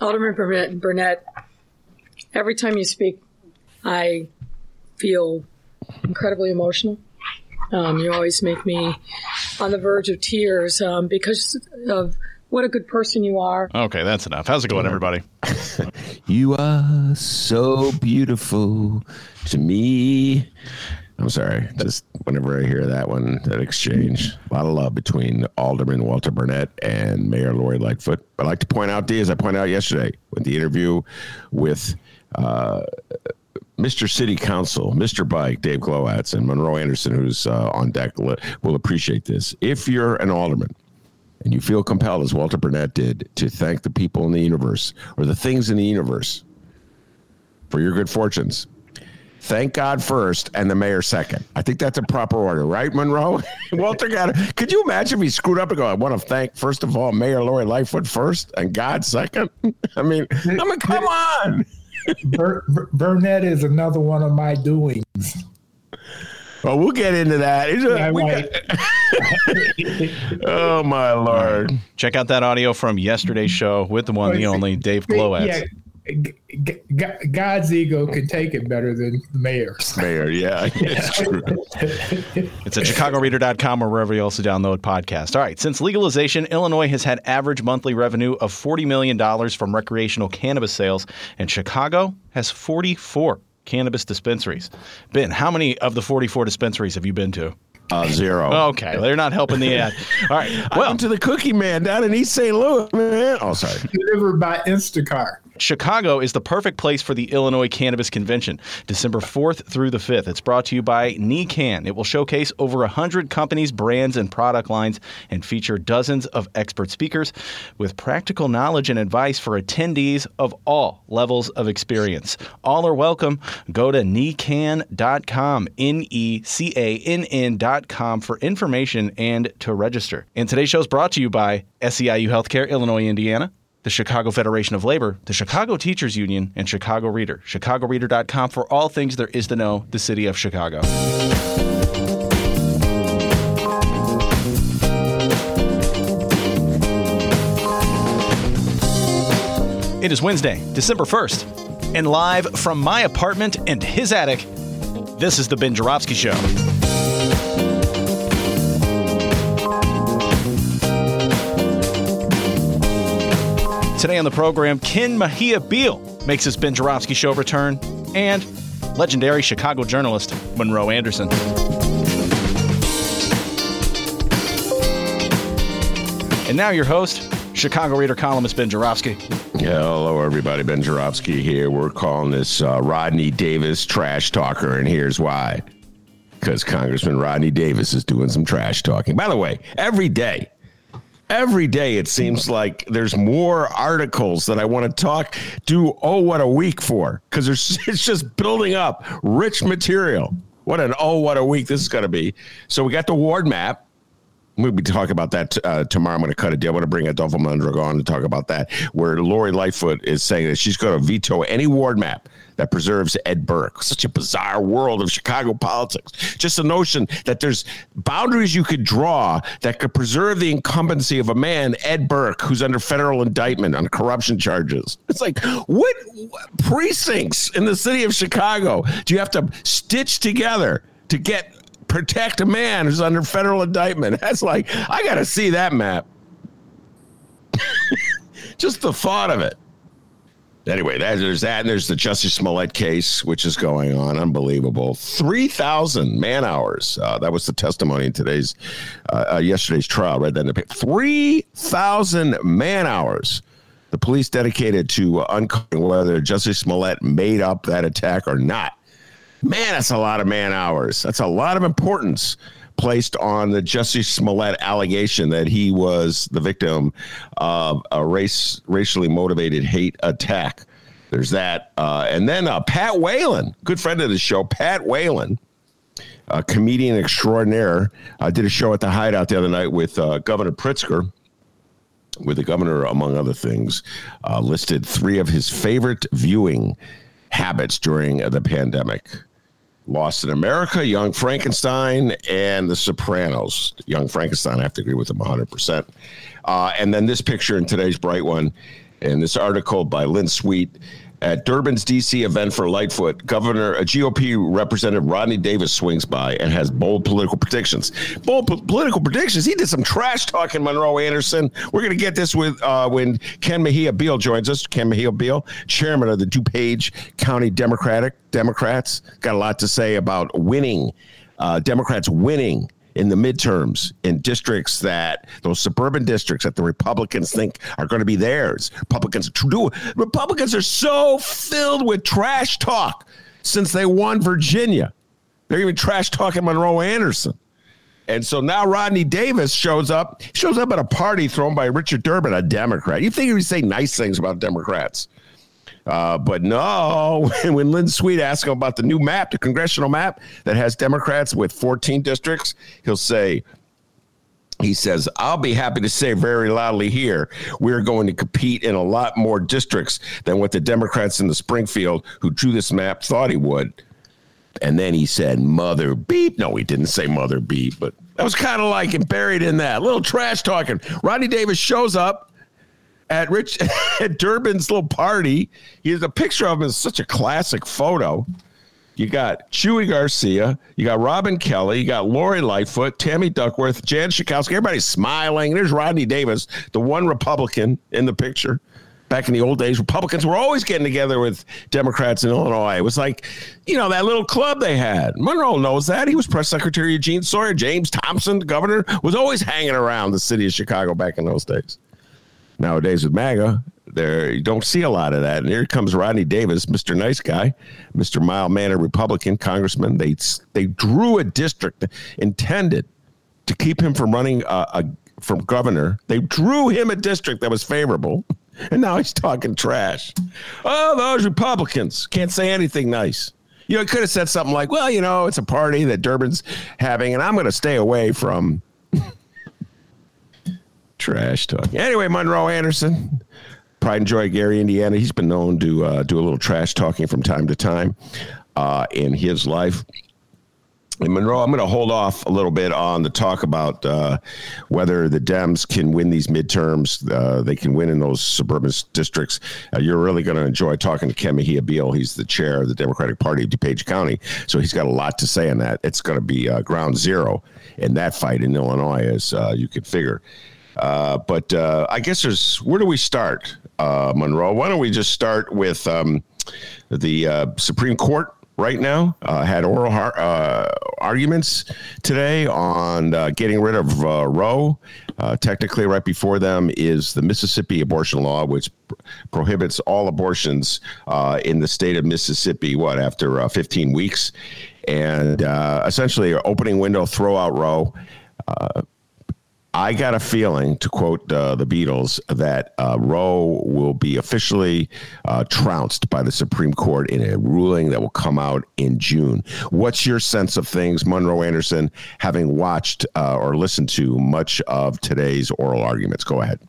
Alderman Burnett, Burnett, every time you speak, I feel incredibly emotional. Um, you always make me on the verge of tears um, because of what a good person you are. Okay, that's enough. How's it going, everybody? You are so beautiful to me. I'm sorry. Just whenever I hear that one, that exchange, a lot of love between Alderman Walter Burnett and Mayor Lori Lightfoot. I'd like to point out, D, as I pointed out yesterday with the interview with uh, Mr. City Council, Mr. Bike, Dave Glowacz, and Monroe Anderson, who's uh, on deck, will appreciate this. If you're an alderman and you feel compelled, as Walter Burnett did, to thank the people in the universe or the things in the universe for your good fortunes, Thank God first and the mayor second. I think that's a proper order, right, Monroe? Walter got it. Could you imagine if he screwed up and go, I want to thank, first of all, Mayor Lori Lightfoot first and God second? I mean, I mean, come on. Bur- Burnett is another one of my doings. Well, we'll get into that. Yeah, We right. got- oh, my Lord. Check out that audio from yesterday's show with the one, the only Dave Glowacz. Yeah, God's ego can take it better than the mayor's. Mayor, yeah, it's true. It's at chicagoreader.com or wherever you also download podcasts. All right, since legalization, Illinois has had average monthly revenue of $40 million from recreational cannabis sales, and Chicago has 44 cannabis dispensaries. Ben, how many of the 44 dispensaries have you been to? Uh, zero. Okay, they're not helping the ad. All right, I went to the Cookie Man down in East St. Louis, man. Oh, sorry. Delivered by Instacart. Chicago is the perfect place for the Illinois Cannabis Convention, December 4th through the 5th. It's brought to you by NECANN. It will showcase over 100 companies, brands, and product lines and feature dozens of expert speakers with practical knowledge and advice for attendees of all levels of experience. All are welcome. Go to necann.com, N E C A N N.com for information and to register. And today's show is brought to you by SEIU Healthcare, Illinois, Indiana the Chicago Federation of Labor, the Chicago Teachers Union, and Chicago Reader. ChicagoReader.com for all things there is to know the city of Chicago. It is Wednesday, December 1st, and live from my apartment and his attic, this is the Ben Joravsky Show. Today on the program, Ken Mejia Beal makes his Ben Joravsky Show return, and legendary Chicago journalist Monroe Anderson. And now your host, Chicago Reader columnist Ben Joravsky. Yeah, Hello, everybody. Ben Joravsky here. We're calling this uh, Rodney Davis trash talker, and here's why. Because Congressman Rodney Davis is doing some trash talking. By the way, every day, every day it seems like there's more articles that I want to talk do. Oh, what a week for! Because it's just building up rich material. What an oh, what a week this is going to be. So we got the ward map. We'll be talking about that uh, tomorrow. I'm going to cut a deal. I'm going to bring Adolfo Mondragon on to talk about that, where Lori Lightfoot is saying that she's going to veto any ward map that preserves Ed Burke. Such a bizarre world of Chicago politics. Just the notion that there's boundaries you could draw that could preserve the incumbency of a man, Ed Burke, who's under federal indictment on corruption charges. It's like, what, what precincts in the city of Chicago do you have to stitch together to get protect a man who's under federal indictment? That's like, I got to see that map. Just the thought of it. Anyway, that, there's that, and there's the Jussie Smollett case, which is going on. Unbelievable. 3,000 man hours. Uh, that was the testimony in today's, uh, uh, yesterday's trial, right? Then 3,000 man hours. The police dedicated to uncovering whether Jussie Smollett made up that attack or not. Man, that's a lot of man hours. That's a lot of importance placed on the Jussie Smollett allegation that he was the victim of a race racially motivated hate attack. there's that. Uh, and then uh, Pat Whalen, good friend of the show, Pat Whalen, a comedian extraordinaire, uh, did a show at the Hideout the other night with uh, Governor Pritzker. With the governor, among other things, uh, listed three of his favorite viewing habits during the pandemic. Lost in America, Young Frankenstein, and The Sopranos. Young Frankenstein, I have to agree with him 100%. Uh, and then this picture in today's Bright One, and this article by Lynn Sweet at Durbin's DC event for Lightfoot, Governor, a GOP Representative Rodney Davis swings by and has bold political predictions. Bold po- political predictions. He did some trash talking, Monroe Anderson. We're going to get this with uh, when Ken Mejia Beal joins us. Ken Mejia Beal, chairman of the DuPage County Democratic Democrats, got a lot to say about winning, uh, Democrats winning in the midterms in districts that those suburban districts that the Republicans think are going to be theirs. Republicans do. Republicans are so filled with trash talk since they won Virginia. They're even trash talking Monroe Anderson. And so now Rodney Davis shows up, shows up at a party thrown by Richard Durbin, a Democrat. You think he would say nice things about Democrats? Uh, but no, when Lynn Sweet asks him about the new map, the congressional map that has Democrats with 14 districts, he'll say, he says, I'll be happy to say very loudly here, we're going to compete in a lot more districts than what the Democrats in the Springfield who drew this map thought he would. And then he said, Mother beep. No, he didn't say Mother beep, but that was kind of like him buried in that. little trash talking. Rodney Davis shows up at Rich at Durbin's little party. He has a picture of him as such a classic photo. You got Chuy Garcia, you got Robin Kelly, you got Lori Lightfoot, Tammy Duckworth, Jan Schakowsky. Everybody's smiling. There's Rodney Davis, the one Republican in the picture. Back in the old days, Republicans were always getting together with Democrats in Illinois. It was like, you know, that little club they had. Monroe knows that. He was press secretary Eugene Sawyer. James Thompson, the governor, was always hanging around the city of Chicago back in those days nowadays with MAGA. There, you don't see a lot of that. And here comes Rodney Davis, Mr. Nice Guy, Mr. Mild Mannered Republican Congressman. They they drew a district intended to keep him from running a, a from governor. They drew him a district that was favorable, and now he's talking trash. Oh, those Republicans can't say anything nice. You know, he could have said something like, "Well, you know, it's a party that Durbin's having, and I'm going to stay away from." Trash talk. Anyway, Monroe Anderson, Pride and Joy, Gary, Indiana. He's been known to uh, do a little trash talking from time to time uh, in his life. And Monroe, I'm going to hold off a little bit on the talk about uh, whether the Dems can win these midterms. Uh, they can win in those suburban districts. Uh, you're really going to enjoy talking to Ken Mejia Beal. He's the chair of the Democratic Party of DuPage County. So he's got a lot to say on that. It's going to be uh, ground zero in that fight in Illinois, as uh, you could figure. Uh, but uh, I guess there's where do we start, uh, Monroe? Why don't we just start with um, the uh, Supreme Court right now uh, had oral har- arguments today on getting rid of Roe. technically, right before them is the Mississippi abortion law, which pr- prohibits all abortions in the state of Mississippi. What after 15 weeks, and essentially opening window, throw out Roe. I got a feeling, to quote uh, the Beatles, that uh, Roe will be officially uh, trounced by the Supreme Court in a ruling that will come out in June. What's your sense of things, Monroe Anderson, having watched uh, or listened to much of today's oral arguments? Go ahead.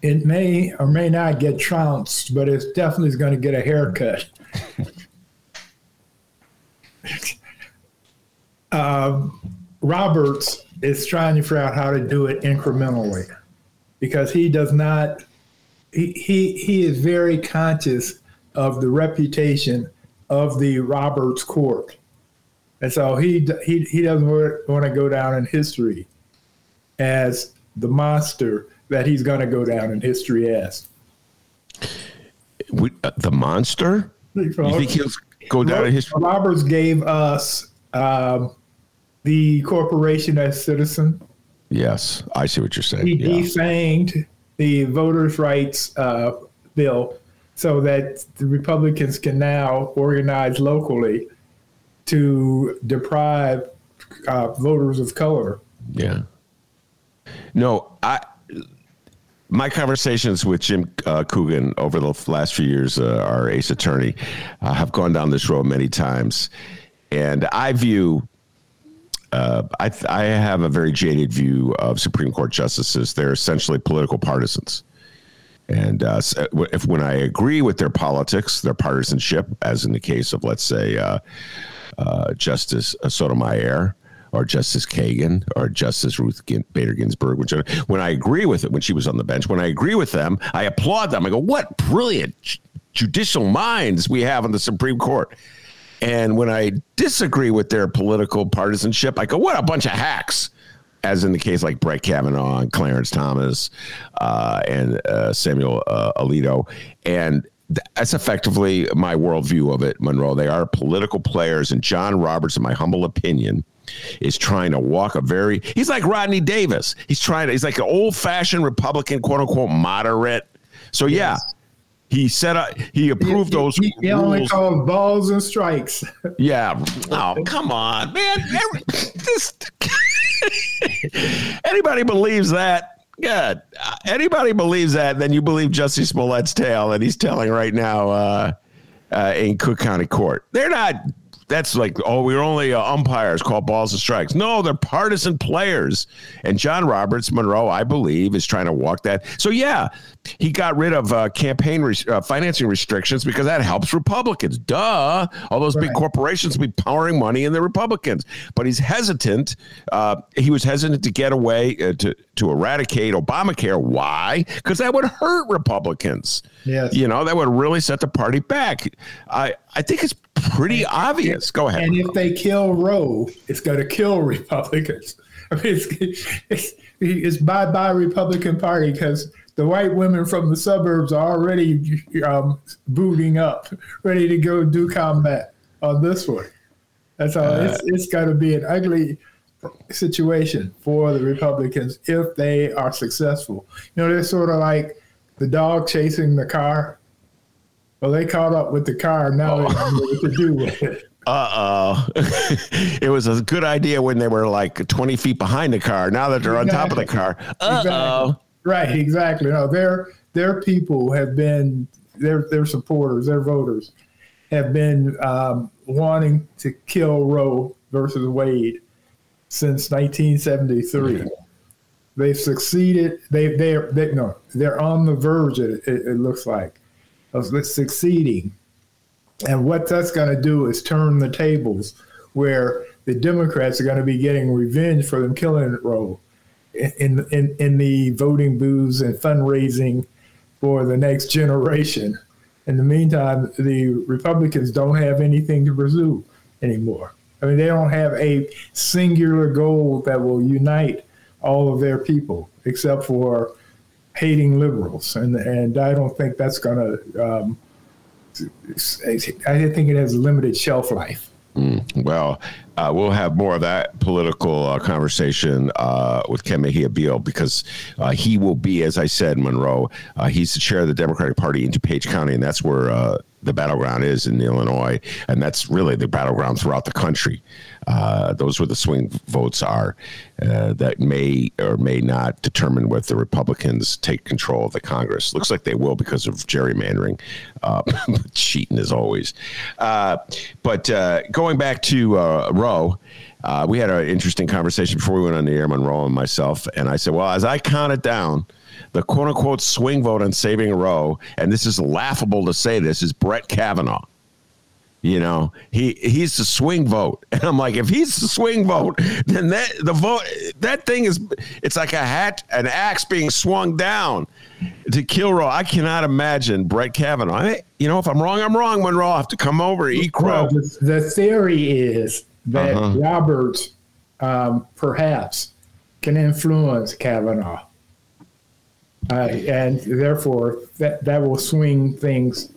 It may or may not get trounced, but it definitely going to get a haircut. Um, Roberts is trying to figure out how to do it incrementally because he does not he he, he is very conscious of the reputation of the Roberts court. And so he he he doesn't want to go down in history as the monster that he's going to go down in history as. We, uh, the monster? You think he'll go down in history? Roberts gave us um, the corporation as citizen. Yes, I see what you're saying. He yeah. defanged the voters' rights uh, bill so that the Republicans can now organize locally to deprive uh, voters of color. Yeah. No, I my conversations with Jim uh, Coogan over the last few years, uh, our ace attorney, uh, have gone down this road many times. And I view, uh, I, I have a very jaded view of Supreme Court justices. They're essentially political partisans. And uh, if when I agree with their politics, their partisanship, as in the case of, let's say, uh, Justice Sotomayor, or Justice Kagan or Justice Ruth Bader Ginsburg, when I agree with it, when she was on the bench, when I agree with them, I applaud them. I go, what brilliant judicial minds we have on the Supreme Court. And when I disagree with their political partisanship, I go, what a bunch of hacks. As in the case like Brett Kavanaugh and Clarence Thomas uh, and uh, Samuel uh, Alito. And that's effectively my worldview of it, Monroe. They are political players, and John Roberts, in my humble opinion, is trying to walk a very he's like Rodney Davis. He's trying to he's like an old fashioned Republican, quote unquote, moderate. So yeah. Yes. He set up. He approved he, those. He, he only called balls and strikes. Yeah. Oh, come on, man. Every, this, anybody believes that? Good. Uh, anybody believes that? Then you believe Jussie Smollett's tale that he's telling right now uh, uh, in Cook County Court. They're not that's like, oh, we're only uh, umpires call balls and strikes. No, they're partisan players. And John Roberts Monroe, I believe, is trying to walk that. So, yeah, he got rid of uh, campaign re- uh, financing restrictions because that helps Republicans. Duh. All those right. big corporations will be powering money in the Republicans. But he's hesitant. Uh, he was hesitant to get away uh, to, to eradicate Obamacare. Why? Because that would hurt Republicans. Yes. You know, that would really set the party back. I, I think it's pretty obvious. Go ahead. And if they kill Roe, it's going to kill Republicans. I mean, it's, it's, it's bye bye Republican Party because the white women from the suburbs are already um, booting up, ready to go do combat on this one. That's all. Uh, it's it's got to be an ugly situation for the Republicans if they are successful. You know, they're sort of like the dog chasing the car. Well, they caught up with the car. Now oh. they don't know what to do with it. Uh oh. it was a good idea when they were like 20 feet behind the car. Now that they're exactly. on top of the car. Uh oh. Exactly. Right, exactly. No, their their people have been their their supporters, their voters have been um, wanting to kill Roe versus Wade since 1973. Mm-hmm. They've succeeded. They they're they, no, they're on the verge. It, it, it looks like of succeeding. And what that's going to do is turn the tables where the Democrats are going to be getting revenge for them killing Roe in, in, in the voting booths and fundraising for the next generation. In the meantime, the Republicans don't have anything to pursue anymore. I mean, they don't have a singular goal that will unite all of their people, except for hating liberals, and and I don't think that's going to. Um, I think it has limited shelf life. Mm, well, uh, we'll have more of that political uh, conversation uh, with Ken Mejia Beal because uh, he will be, as I said, Monroe. Uh, he's the chair of the Democratic Party in DuPage County, and that's where uh, the battleground is in Illinois, and that's really the battleground throughout the country. Uh, those where the swing votes are uh, that may or may not determine whether the Republicans take control of the Congress. Looks like they will because of gerrymandering, uh, cheating as always. Uh, but uh, going back to Roe. we had an interesting conversation before we went on the air, Monroe and myself, and I said, "Well, as I count it down, the quote unquote swing vote on saving Roe, and this is laughable to say this, is Brett Kavanaugh. You know, he he's the swing vote. And I'm like, if he's the swing vote, then that the vote that thing is it's like a hat, an axe being swung down to kill Roe. I cannot imagine Brett Kavanaugh. I mean, you know, if I'm wrong, I'm wrong, Monroe. I have to come over, eat crow. Well, the, the, theory is that uh-huh. Roberts um, perhaps can influence Kavanaugh. Uh, and therefore, that, that will swing things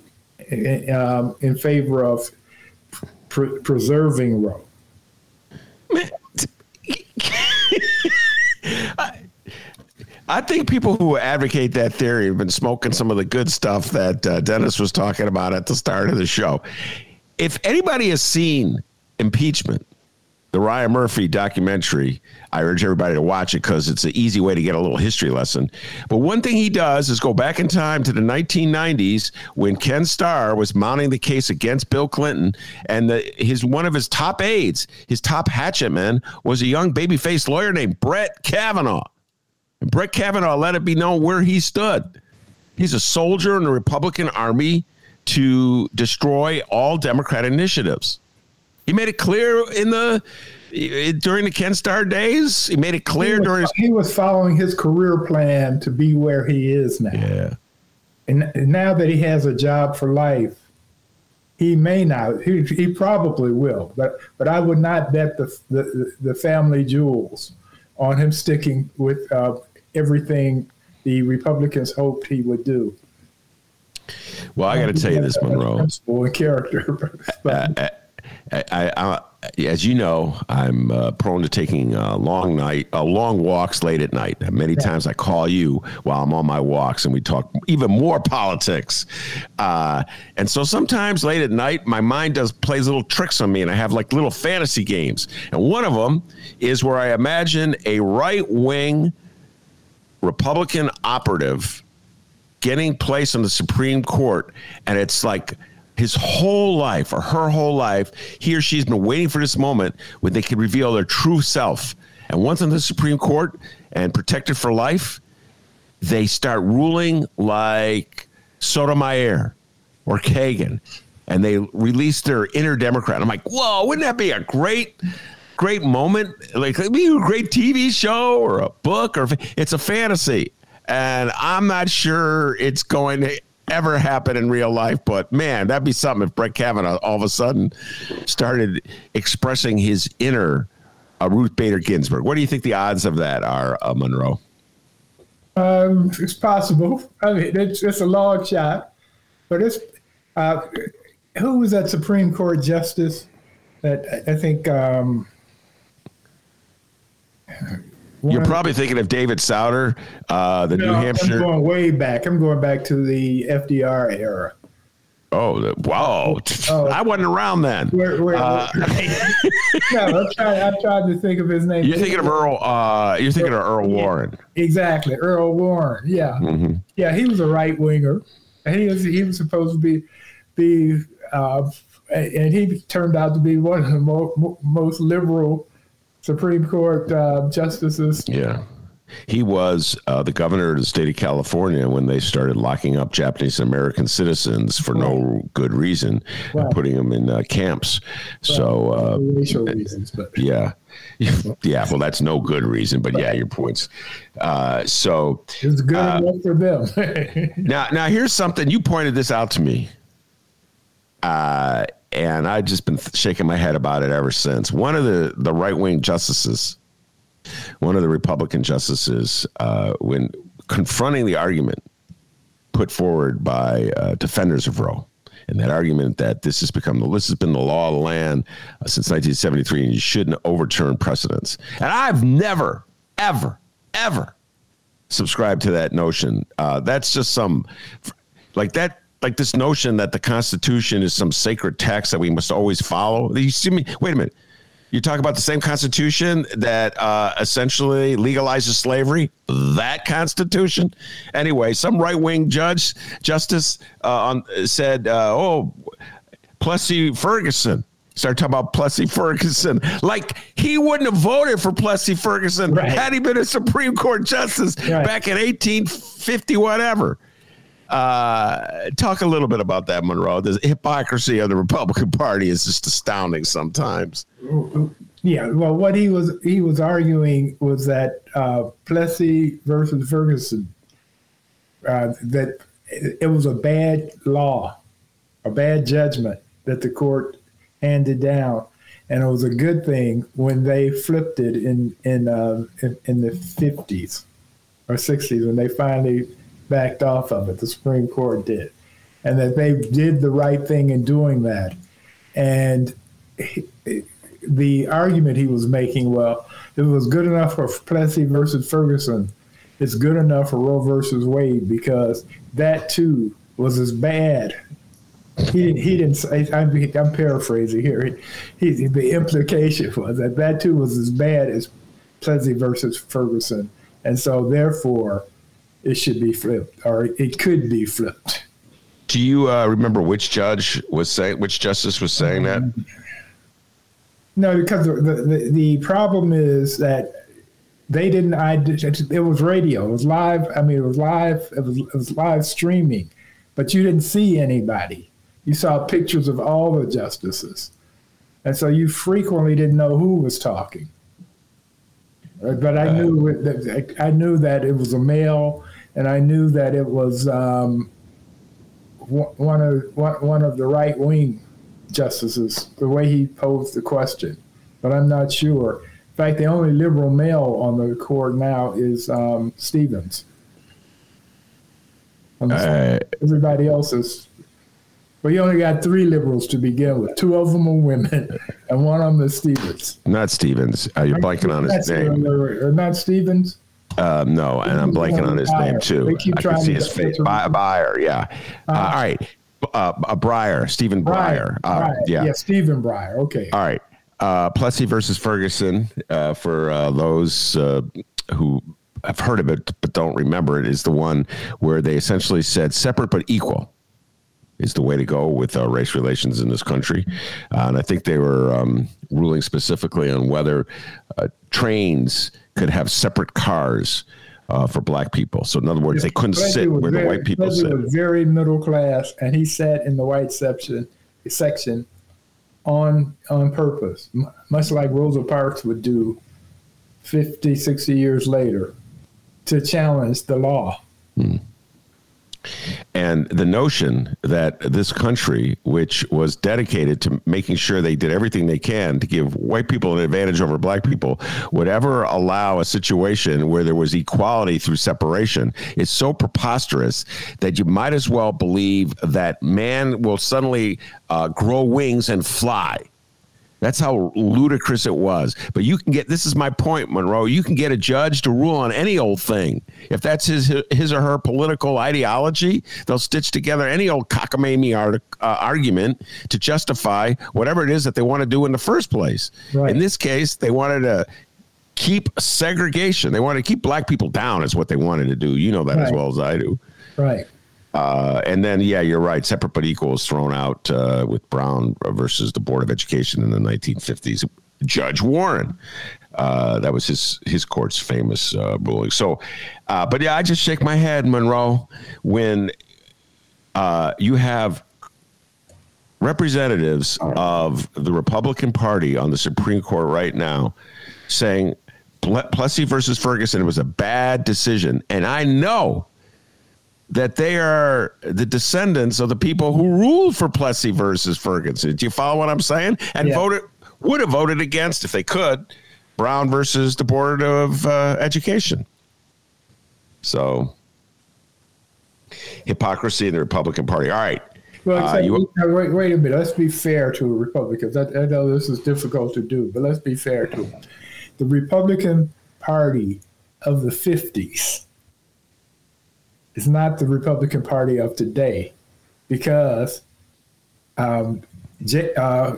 in, um, in favor of pre- preserving Roe. I, I think people who advocate that theory have been smoking some of the good stuff that uh, Dennis was talking about at the start of the show. If anybody has seen impeachment, the Ryan Murphy documentary. I urge everybody to watch it because it's an easy way to get a little history lesson. But one thing he does is go back in time to the 1990s when Ken Starr was mounting the case against Bill Clinton, and the, his one of his top aides, his top hatchet man, was a young baby-faced lawyer named Brett Kavanaugh. And Brett Kavanaugh let it be known where he stood. He's a soldier in the Republican Army to destroy all Democrat initiatives. He made it clear in the during the Ken Starr days. He made it clear he was, during his, he was following his career plan to be where he is now. yeah. And now that he has a job for life, he may not. He, he probably will, but but I would not bet the the, the family jewels on him sticking with uh, everything the Republicans hoped he would do. Well, I got to tell you this, Monroe. Principle and character. but, I, I, I, as you know, I'm uh, prone to taking uh, long night, uh, long walks late at night. Many times I call you while I'm on my walks, and we talk even more politics. Uh, and so sometimes late at night, my mind does plays little tricks on me, and I have like little fantasy games. And one of them is where I imagine a right wing Republican operative getting placed on the Supreme Court, and it's like his whole life or her whole life, he or she's been waiting for this moment when they can reveal their true self. And once on the Supreme Court and protected for life, they start ruling like Sotomayor or Kagan, and they release their inner Democrat. I'm like, whoa, wouldn't that be a great, great moment? Like, be a great TV show or a book, or it's a fantasy. And I'm not sure it's going to ever happen in real life. But man, that'd be something if Brett Kavanaugh all of a sudden started expressing his inner uh, Ruth Bader Ginsburg. What do you think the odds of that are, uh, Monroe? Um, it's possible. I mean, it's, it's a long shot, but it's uh, who was that Supreme Court justice that I think um, You're probably thinking of David Souter, uh, the no, New Hampshire. I'm going way back. I'm going back to the FDR era. Oh, the, wow! Oh. I wasn't around then. Where, where, Uh, no, I'm trying. I'm trying to think of his name. You're thinking of Earl. Uh, you're thinking of Earl Warren. Exactly, Earl Warren. Yeah, Mm-hmm. yeah. He was a right winger, he was he was supposed to be be, uh, and he turned out to be one of the mo- most liberal Supreme Court uh, justices. Yeah. He was uh, the governor of the state of California when they started locking up Japanese American citizens for no good reason Right. and putting them in uh, camps. So, uh, racial reasons, but yeah. Yeah, well, that's no good reason, but yeah, your points. Uh, so it's good enough for them. now, now here's something you pointed this out to me, uh, and I've just been shaking my head about it ever since. One of the the right wing justices, one of the Republican justices, uh, when confronting the argument put forward by uh, defenders of Roe. And that argument that this has become the this has been the law of the land uh, since 1973, and you shouldn't overturn precedents. And I've never, ever, ever subscribed to that notion. Uh, that's just some like that like this notion that the Constitution is some sacred text that we must always follow. You see me? Wait a minute. You talk about the same Constitution that uh, essentially legalizes slavery. That Constitution, anyway. Some right wing judge justice uh, on said, uh, "Oh, Plessy Ferguson." Start talking about Plessy Ferguson, like he wouldn't have voted for Plessy Ferguson Right. had he been a Supreme Court justice Right. back in 1850, whatever. Uh, talk a little bit about that, Monroe. The hypocrisy of the Republican Party is just astounding sometimes. Yeah, well, what he was he was arguing was that uh, Plessy versus Ferguson, uh, that it was a bad law, a bad judgment that the court handed down, and it was a good thing when they flipped it in in uh, in, in the fifties or sixties when they finally backed off of it. The Supreme Court did, and that they did the right thing in doing that, and the argument he was making, well, it was good enough for Plessy versus Ferguson, it's good enough for Roe versus Wade because that too was as bad he didn't. He didn't. Say, I'm, I'm paraphrasing here. He, he, the implication was that that too was as bad as Plessy versus Ferguson, and so therefore it should be flipped, or it could be flipped. Do you uh, remember which judge was saying, which justice was saying that? No, because the, the, the problem is that they didn't. I it was radio. It was live. I mean, it was live. It was, it was live streaming, but you didn't see anybody. You saw pictures of all the justices, and so you frequently didn't know who was talking. But I knew that I knew that it was a male, and I knew that it was um, one of one of the right wing justices. The way he posed the question, but I'm not sure. In fact, the only liberal male on the court now is um, Stevens. Uh, everybody else is. Well, you only got three liberals to begin with. Two of them are women, and one of them is Stevens. Not Stevens. Uh, you're blanking on his name. Or not Stevens. Um, no, and I'm blanking on his name too. I can see his face. Breyer, yeah. Uh, all right. Uh, uh, Breyer, Stephen Breyer. Breyer. Uh, yeah. yeah, Stephen Breyer. Okay. All right. Uh, Plessy versus Ferguson, uh, for uh, those uh, who have heard of it but don't remember it, is the one where they essentially said separate but equal is the way to go with uh, race relations in this country. Uh, and I think they were um, ruling specifically on whether uh, trains could have separate cars uh, for black people. So, in other words, they couldn't sit where very, the white people sit. was very middle class, and he sat in the white section section on on purpose, much like Rosa Parks would do 50, 60 years later to challenge the law. Hmm. And the notion that this country, which was dedicated to making sure they did everything they can to give white people an advantage over black people, would ever allow a situation where there was equality through separation is so preposterous that you might as well believe that man will suddenly uh, grow wings and fly that's how ludicrous it was. But you can get this is my point, Monroe. You can get a judge to rule on any old thing. If that's his his or her political ideology, they'll stitch together any old cockamamie art, uh, argument to justify whatever it is that they want to do in the first place. Right. In this case, they wanted to keep segregation. They wanted to keep black people down. Is what they wanted to do. You know that right. as well as I do. Right. Uh, and then, yeah, you're right. Separate but equal was thrown out uh, with Brown versus the Board of Education in the 1950s. Judge Warren. Uh, that was his his court's famous uh, ruling. So, uh, but yeah, I just shake my head, Monroe, when you have representatives of the Republican Party on the Supreme Court right now saying Plessy versus Ferguson was a bad decision, and I know that they are the descendants of the people who ruled for Plessy versus Ferguson. Do you follow what I'm saying? And yeah. voted would have voted against if they could Brown versus the Board of uh, Education. So hypocrisy in the Republican Party. All right. Well, uh, you, wait, wait a minute. Let's be fair to Republicans. I, I know this is difficult to do, but let's be fair to them. The Republican Party of the 50s is not the Republican Party of today because um, J- uh,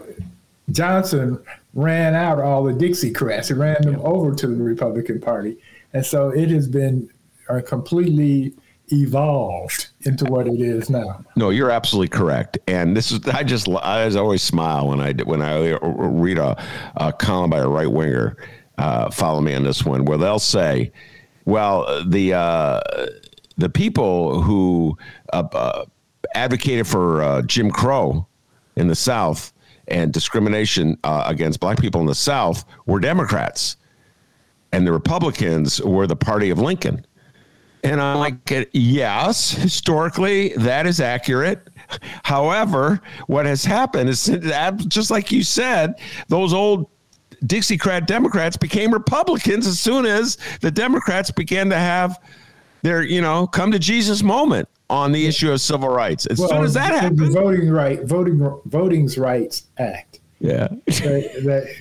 Johnson ran out all the Dixiecrats. He ran them over to the Republican Party. And so it has been uh, completely evolved into what it is now. No, you're absolutely correct. And this is I just I always smile when I when I read a, a column by a right winger. Uh, follow me on this one, where they'll say, "Well, the uh, the people who uh, uh, advocated for uh, Jim Crow in the South and discrimination uh, against black people in the South were Democrats, and the Republicans were the party of Lincoln. And I'm like, yes, historically, that is accurate. However, what has happened is just like you said, those old Dixiecrat Democrats became Republicans as soon as the Democrats began to have their, you know, come to Jesus moment on the issue of civil rights. As well, soon as that happened, the Voting Right Voting Voting's Rights Act. Yeah, they, they,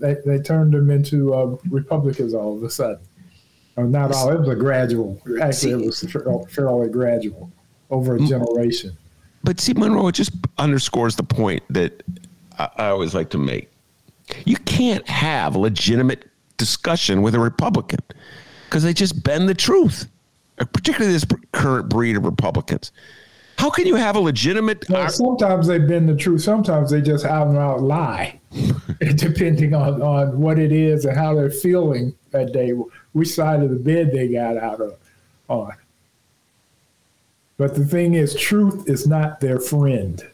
they, they, turned them into uh, Republicans all of a sudden. Oh, not all. It was a gradual. Actually, it was fairly gradual over a generation. but see, Monroe, it just underscores the point that I, I always like to make. You can't have legitimate discussion with a Republican because they just bend the truth, uh, particularly this current breed of Republicans. How can you have a legitimate? Well, sometimes they bend the truth. Sometimes they just out and out lie, depending on, on what it is and how they're feeling that day, which side of the bed they got out of on. But the thing is, truth is not their friend.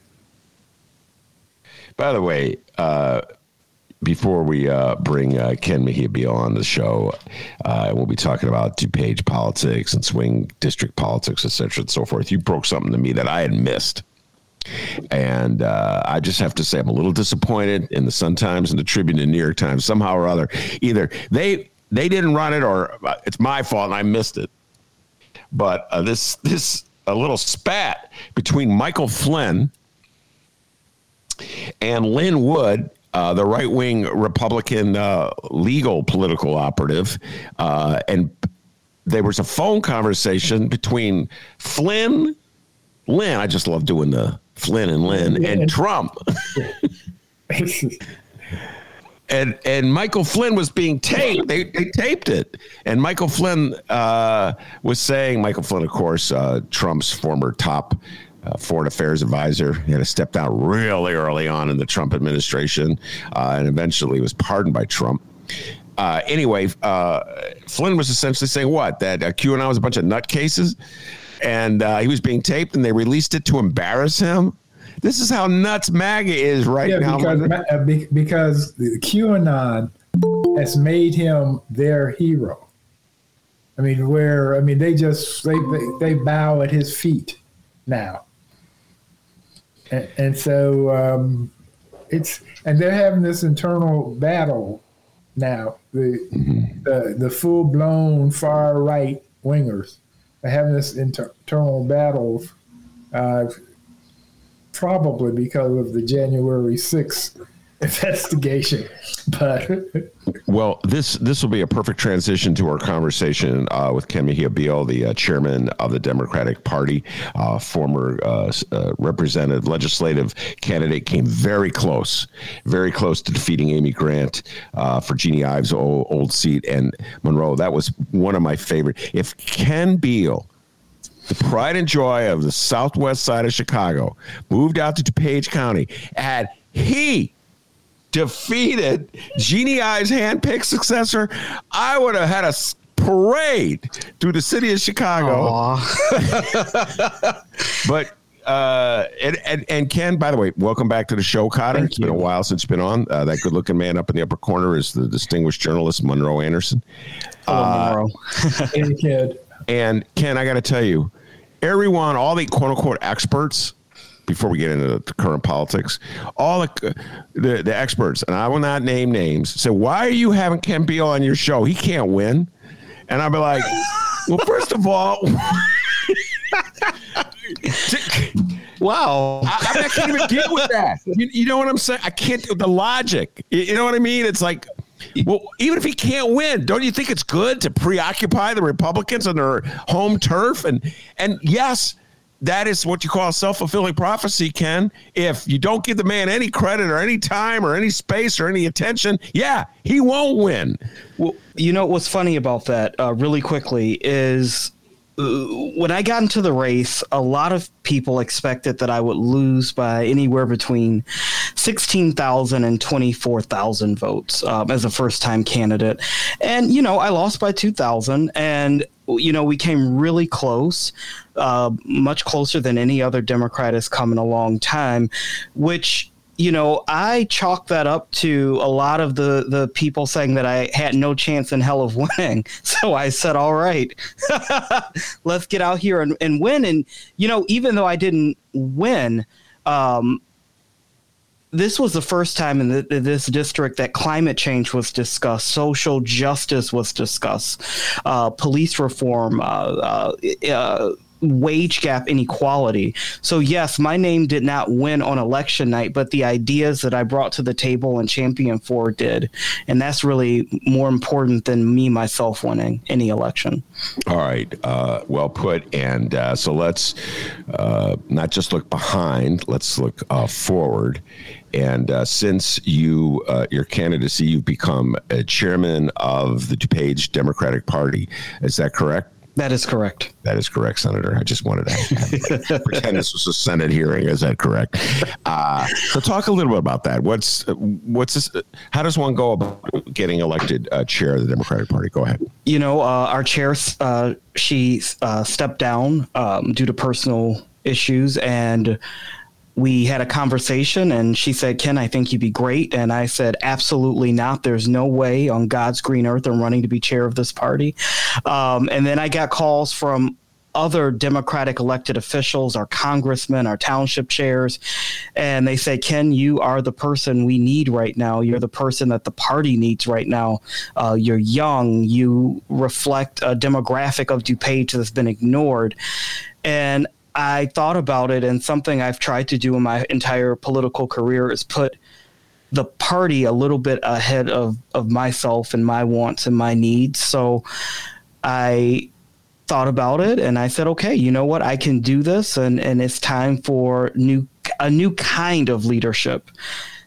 By the way, uh, before we uh, bring uh, Ken Mejia on the show, uh, we'll be talking about DuPage politics and swing district politics, et cetera, and so forth. You broke something to me that I had missed. And uh, I just have to say, I'm a little disappointed in the Sun Times and the Tribune and the New York Times. Somehow or other, either they they didn't run it, or uh, it's my fault and I missed it. But uh, this this a little spat between Michael Flynn and Lin Wood uh, the right wing Republican uh, legal political operative. Uh, and there was a phone conversation between Flynn, Lin. I just love doing the Flynn and Lin, and Trump. and and Michael Flynn was being taped. They, they taped it, and Michael Flynn uh, was saying, Michael Flynn, of course, uh, Trump's former top uh, foreign affairs advisor. He had to step down really early on in the Trump administration uh, and eventually was pardoned by Trump. Uh, anyway, uh, Flynn was essentially saying what? That uh, QAnon was a bunch of nutcases and uh, he was being taped and they released it to embarrass him. This is how nuts MAGA is right yeah, now. Because, uh, because QAnon has made him their hero. I mean, where I mean, they just they, they, they bow at his feet now and, and so um, it's and they're having this internal battle now. The mm-hmm. the, the full blown far right wingers are having this inter- internal battle, uh, probably because of the January sixth investigation. But well, this this will be a perfect transition to our conversation uh, with Ken Mejia Beal, the uh, chairman of the Democratic Party, uh, former uh, uh, representative legislative candidate, came very close, very close to defeating Amy Grant uh, for Jeanne Ives' old, old seat and Monroe. That was one of my favorite. If Ken Beal the pride and joy of the southwest side of Chicago, moved out to DuPage County, had he defeated Jeanne Ives' handpicked successor, I would have had a parade through the city of Chicago. but uh, and, and, and Ken, by the way, welcome back to the show, Cotter. Thank it's you. been a while since you've been on. Uh, that good looking man up in the upper corner is the distinguished journalist Monroe Anderson. Hello, uh, Monroe. hey, kid. And Ken, I got to tell you, everyone, all the quote unquote experts before we get into the current politics, all the, the, the experts, and I will not name names, said, "Why are you having Ken Beal on your show? He can't win." And I'll be like, "Well, first of all." wow. I, I, can't even deal with that. You, you, know what I'm saying? I can't, the logic. You, you know what I mean? It's like, well, even if he can't win, don't you think it's good to preoccupy the Republicans on their home turf? And and yes, that is what you call self fulfilling prophecy, Ken. If you don't give the man any credit or any time or any space or any attention, yeah, he won't win. Well, you know what's funny about that, uh, really quickly, is when I got into the race, a lot of people expected that I would lose by anywhere between 16,000 and 24,000 votes um, as a first time candidate. And, you know, I lost by 2,000. And, you know, we came really close, uh, much closer than any other Democrat has come in a long time, which you know, I chalk that up to a lot of the the people saying that I had no chance in hell of winning. So I said, all right, let's get out here and, and win. And you know, even though I didn't win, um, this was the first time in, the, this district that climate change was discussed, social justice was discussed, uh, police reform, uh, uh, uh wage gap inequality. So, yes, my name did not win on election night, but the ideas that I brought to the table and championed for did. And that's really more important than me myself winning any election. All right. Uh, well put. And uh, so let's uh, not just look behind, let's look uh, forward. And uh, since you uh, your candidacy, you've become a chairman of the DuPage Democratic Party. Is that correct? That is correct. That is correct, Senator. I just wanted to pretend this was a Senate hearing. Is that correct? Uh, so, talk a little bit about that. What's what's this? How does one go about getting elected uh, chair of the Democratic Party? Go ahead. You know, uh, our chair, uh, she uh, stepped down um, due to personal issues, and we had a conversation and she said, Ken, I think you'd be great. And I said, absolutely not. There's no way on God's green earth I'm running to be chair of this party. Um, and then I got calls from other Democratic elected officials, our congressmen, our township chairs, and they say, Ken, you are the person we need right now. You're the person that the party needs right now. Uh, you're young. You reflect a demographic of DuPage that's been ignored. And I thought about it, and something I've tried to do in my entire political career is put the party a little bit ahead of, of myself and my wants and my needs. So I thought about it and I said, okay, you know what? I can do this and, and it's time for new a new kind of leadership.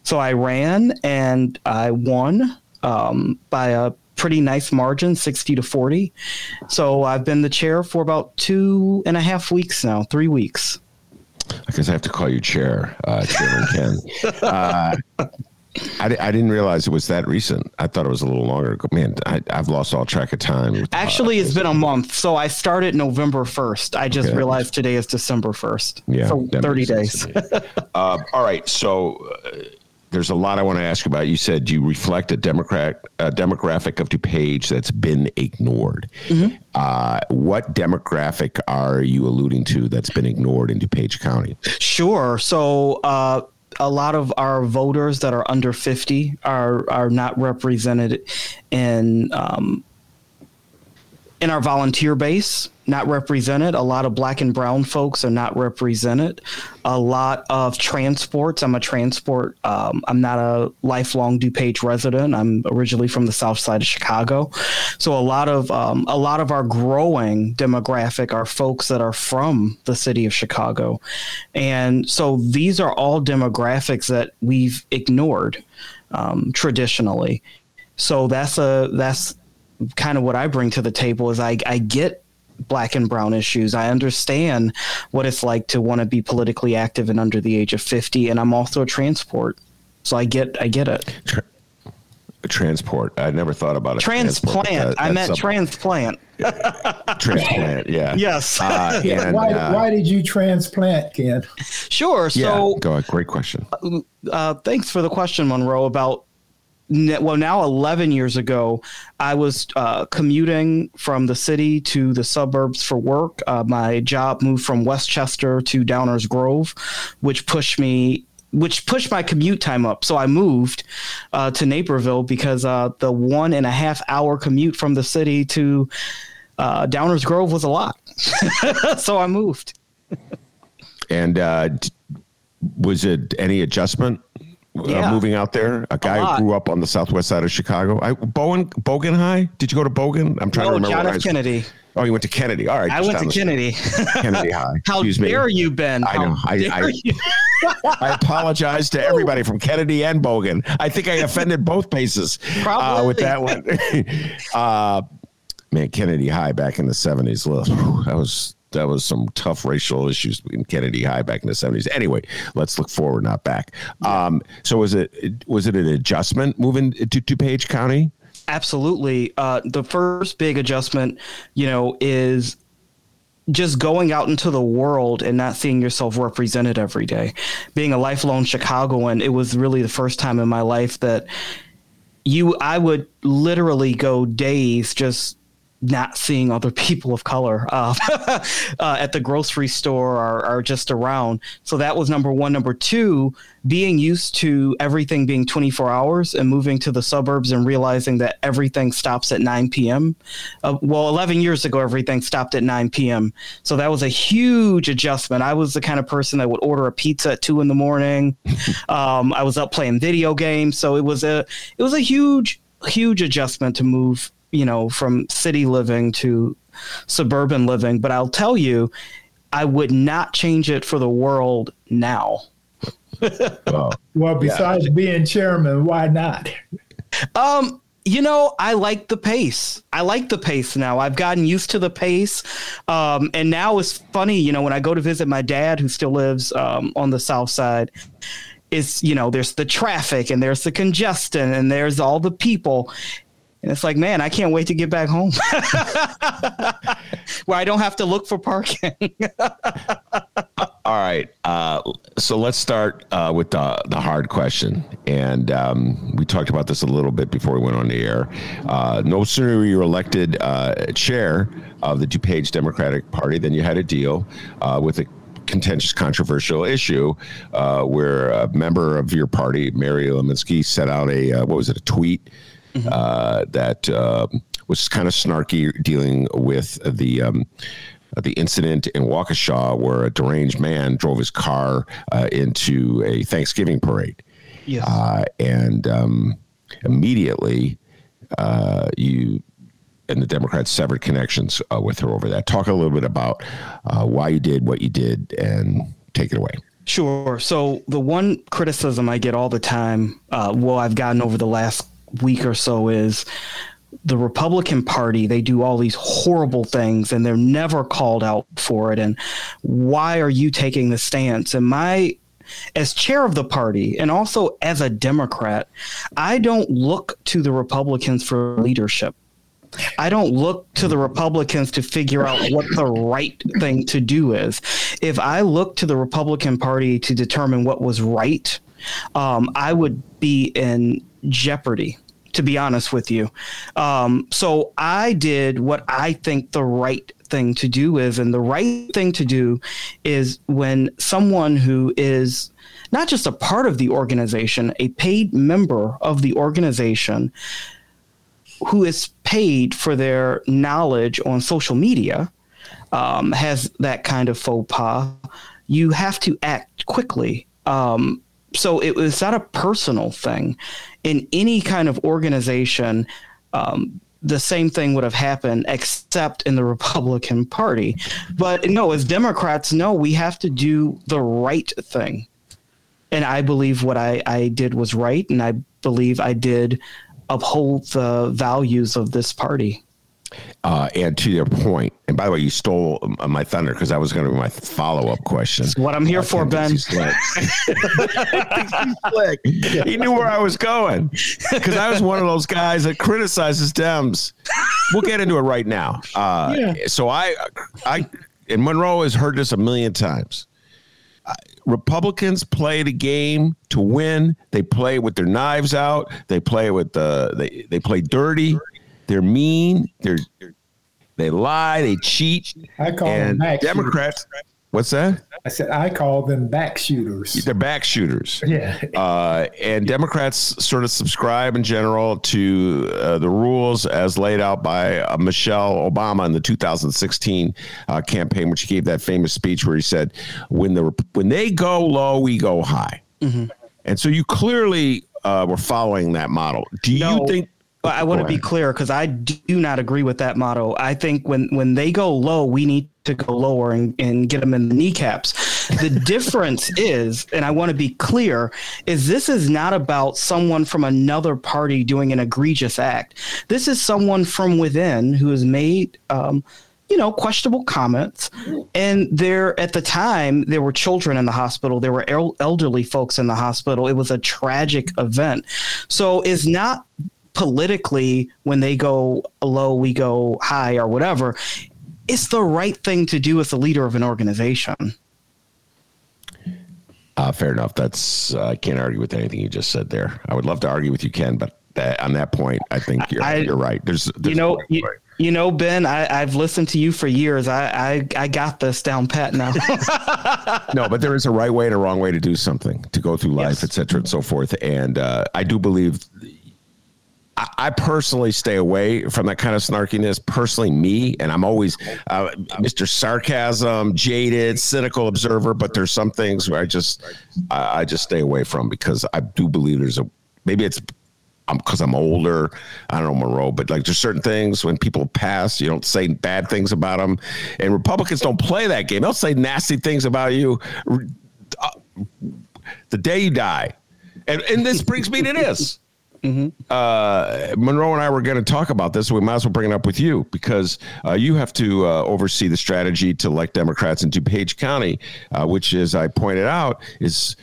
So I ran and I won um, by a pretty nice margin, 60 to 40. So I've been the chair for about two and a half weeks now, three weeks. I guess I have to call you chair, uh, Chairman Ken. Uh, I, I, didn't realize it was that recent. I thought it was a little longer ago. Man, I, have lost all track of time. Uh, Actually, it's been a month. So I started November 1st. I just okay. realized today is December 1st. Yeah. So 30 days. uh, all right. So uh, there's a lot I want to ask about. You said you reflect a Democrat a demographic of DuPage that's been ignored. Mm-hmm. Uh, what demographic are you alluding to that's been ignored in DuPage County? Sure. So. Uh, a lot of our voters that are under 50 are are not represented in um, in our volunteer base not represented. A lot of black and brown folks are not represented. A lot of transports. I'm a transport. Um, I'm not a lifelong DuPage resident. I'm originally from the South Side of Chicago, so a lot of um, a lot of our growing demographic are folks that are from the city of Chicago, and so these are all demographics that we've ignored um, traditionally. So that's a that's kind of what I bring to the table is I, I get black and brown issues. I understand what it's like to want to be politically active and under the age of 50 and I'm also a transport. So I get I get it. Tra- transport. I never thought about it. Transplant. That, I meant transplant. transplant. Yeah. Yes. Uh, and, why, uh, why did you transplant, Ken? Sure. So, yeah, go ahead. Great question. Uh, thanks for the question, Monroe. About well now 11 years ago i was uh, commuting from the city to the suburbs for work. Uh, my job moved from westchester to downers grove which pushed me which pushed my commute time up. So i moved uh, to naperville because uh, the one and a half hour commute from the city to uh, downers grove was a lot. So i moved. And uh, was it any adjustment yeah. uh, moving out there. A guy a who grew up on the southwest side of Chicago. I, Bowen Bogan High. Did you go to Bogan? I'm trying no, to remember. John F. Kennedy. Oh, you went to Kennedy. All right. I went to Kennedy. Kennedy High. How Excuse dare me. you, Ben? I know. I, I, I, apologize to everybody from Kennedy and Bogan. I think I offended both places uh, with that one. uh, man, Kennedy High back in the 70s. That was that was some tough racial issues in Kennedy High back in the seventies. Anyway, let's look forward, not back. Um, so was it was it an adjustment moving to DuPage County? Absolutely. Uh, the first big adjustment, you know, is just going out into the world and not seeing yourself represented every day. Being a lifelong Chicagoan, it was really the first time in my life that you I would literally go days just not seeing other people of color uh, uh, at the grocery store or, or, just around. So that was number one. Number two, being used to everything being 24 hours and moving to the suburbs and realizing that everything stops at 9 p.m. Uh, well, 11 years ago, everything stopped at 9 p.m. So that was a huge adjustment. I was the kind of person that would order a pizza at two in the morning. um, I was up playing video games, so it was a it was a huge huge adjustment to move you know, from city living to suburban living. But I'll tell you, I would not change it for the world now. well, well, besides yeah. being chairman, why not? Um, you know, I like the pace. I like the pace now. I've gotten used to the pace. Um, and now it's funny, you know, when I go to visit my dad, who still lives um, on the south side, is you know, there's the traffic and there's the congestion and there's all the people. And it's like, man, I can't wait to get back home where I don't have to look for parking. All right. Uh, so let's start uh, with the, the hard question. And um, we talked about this a little bit before we went on the air. Uh, no sooner were you elected uh, chair of the DuPage Democratic Party than you had a deal uh, with a contentious, controversial issue uh, where a member of your party, Mary Levinsky, set out a, what was it, a tweet? Mm-hmm. uh, that uh, was kind of snarky, dealing with the. Um, the incident in Waukesha where a deranged man drove his car uh, into a Thanksgiving parade. Yes. Uh, and um, immediately, uh, you and the Democrats severed connections uh, with her over that. Talk a little bit about uh, why you did what you did and take it away. Sure. So, the one criticism I get all the time, uh, well, I've gotten over the last week or so is the Republican Party, they do all these horrible things and they're never called out for it. And why are you taking the stance? And my, as chair of the party and also as a Democrat, I don't look to the Republicans for leadership. I don't look to the Republicans to figure out what the right thing to do is. If I look to the Republican Party to determine what was right, um, I would be in jeopardy to be honest with you. Um, so I did what I think the right thing to do is, and the right thing to do is when someone who is not just a part of the organization, a paid member of the organization, who is paid for their knowledge on social media, um, has that kind of faux pas, you have to act quickly. Um, so it was not a personal thing. In any kind of organization, um, the same thing would have happened, except in the Republican Party. But no, as Democrats, no, we have to do the right thing. And I believe what I, I did was right, and I believe I did uphold the values of this party. Uh, and to your point, and by the way, you stole my thunder because that was going to be my follow up question. That's what I'm here uh, for, Ben. he knew where I was going because I was one of those guys that criticizes Dems. We'll get into it right now. Uh, yeah. So I, I, and Monroe has heard this a million times. Uh, Republicans play the game to win. They play with their knives out. They play with the they they play dirty. They're mean. They're they lie. They cheat. I call and them back Democrats. Shooters. What's that? I said I call them back shooters. They're back shooters. Yeah. Uh, and Democrats sort of subscribe in general to uh, the rules as laid out by uh, Michelle Obama in the 2016 uh, campaign, which he gave that famous speech where he said, "When the when they go low, we go high." Mm-hmm. And so you clearly uh, were following that model. Do no. you think? But I want to be clear because I do not agree with that motto. I think when when they go low, we need to go lower and, and get them in the kneecaps. The difference is, and I want to be clear, is this is not about someone from another party doing an egregious act. This is someone from within who has made um, you know, questionable comments. And there, at the time, there were children in the hospital. There were el- elderly folks in the hospital. It was a tragic event. So it's not politically when they go low, we go high or whatever. It's the right thing to do as a leader of an organization. Uh, fair enough. That's uh, I can't argue with anything you just said there. I would love to argue with you, Ken, but that, on that point, I think you're, I, you're right. There's, there's you know, you, You know, Ben, I, have listened to you for years. I, I, I got this down pat now. no, but there is a right way and a wrong way to do something, to go through life, yes. et cetera, and so forth. And uh, I do believe I personally stay away from that kind of snarkiness. Personally, me, and I'm always uh, Mr. Sarcasm, jaded, cynical observer. But there's some things where I just, I, I just stay away from because I do believe there's a maybe it's because I'm, I'm, older. I don't know Monroe, but like there's certain things when people pass, you don't say bad things about them, and Republicans don't play that game. They'll say nasty things about you uh, the day you die, and and this brings me to this. Mm-hmm. Uh, Monroe and I were going to talk about this. So we might as well bring it up with you because uh, you have to uh, oversee the strategy to elect Democrats in DuPage County, uh, which, as I pointed out, is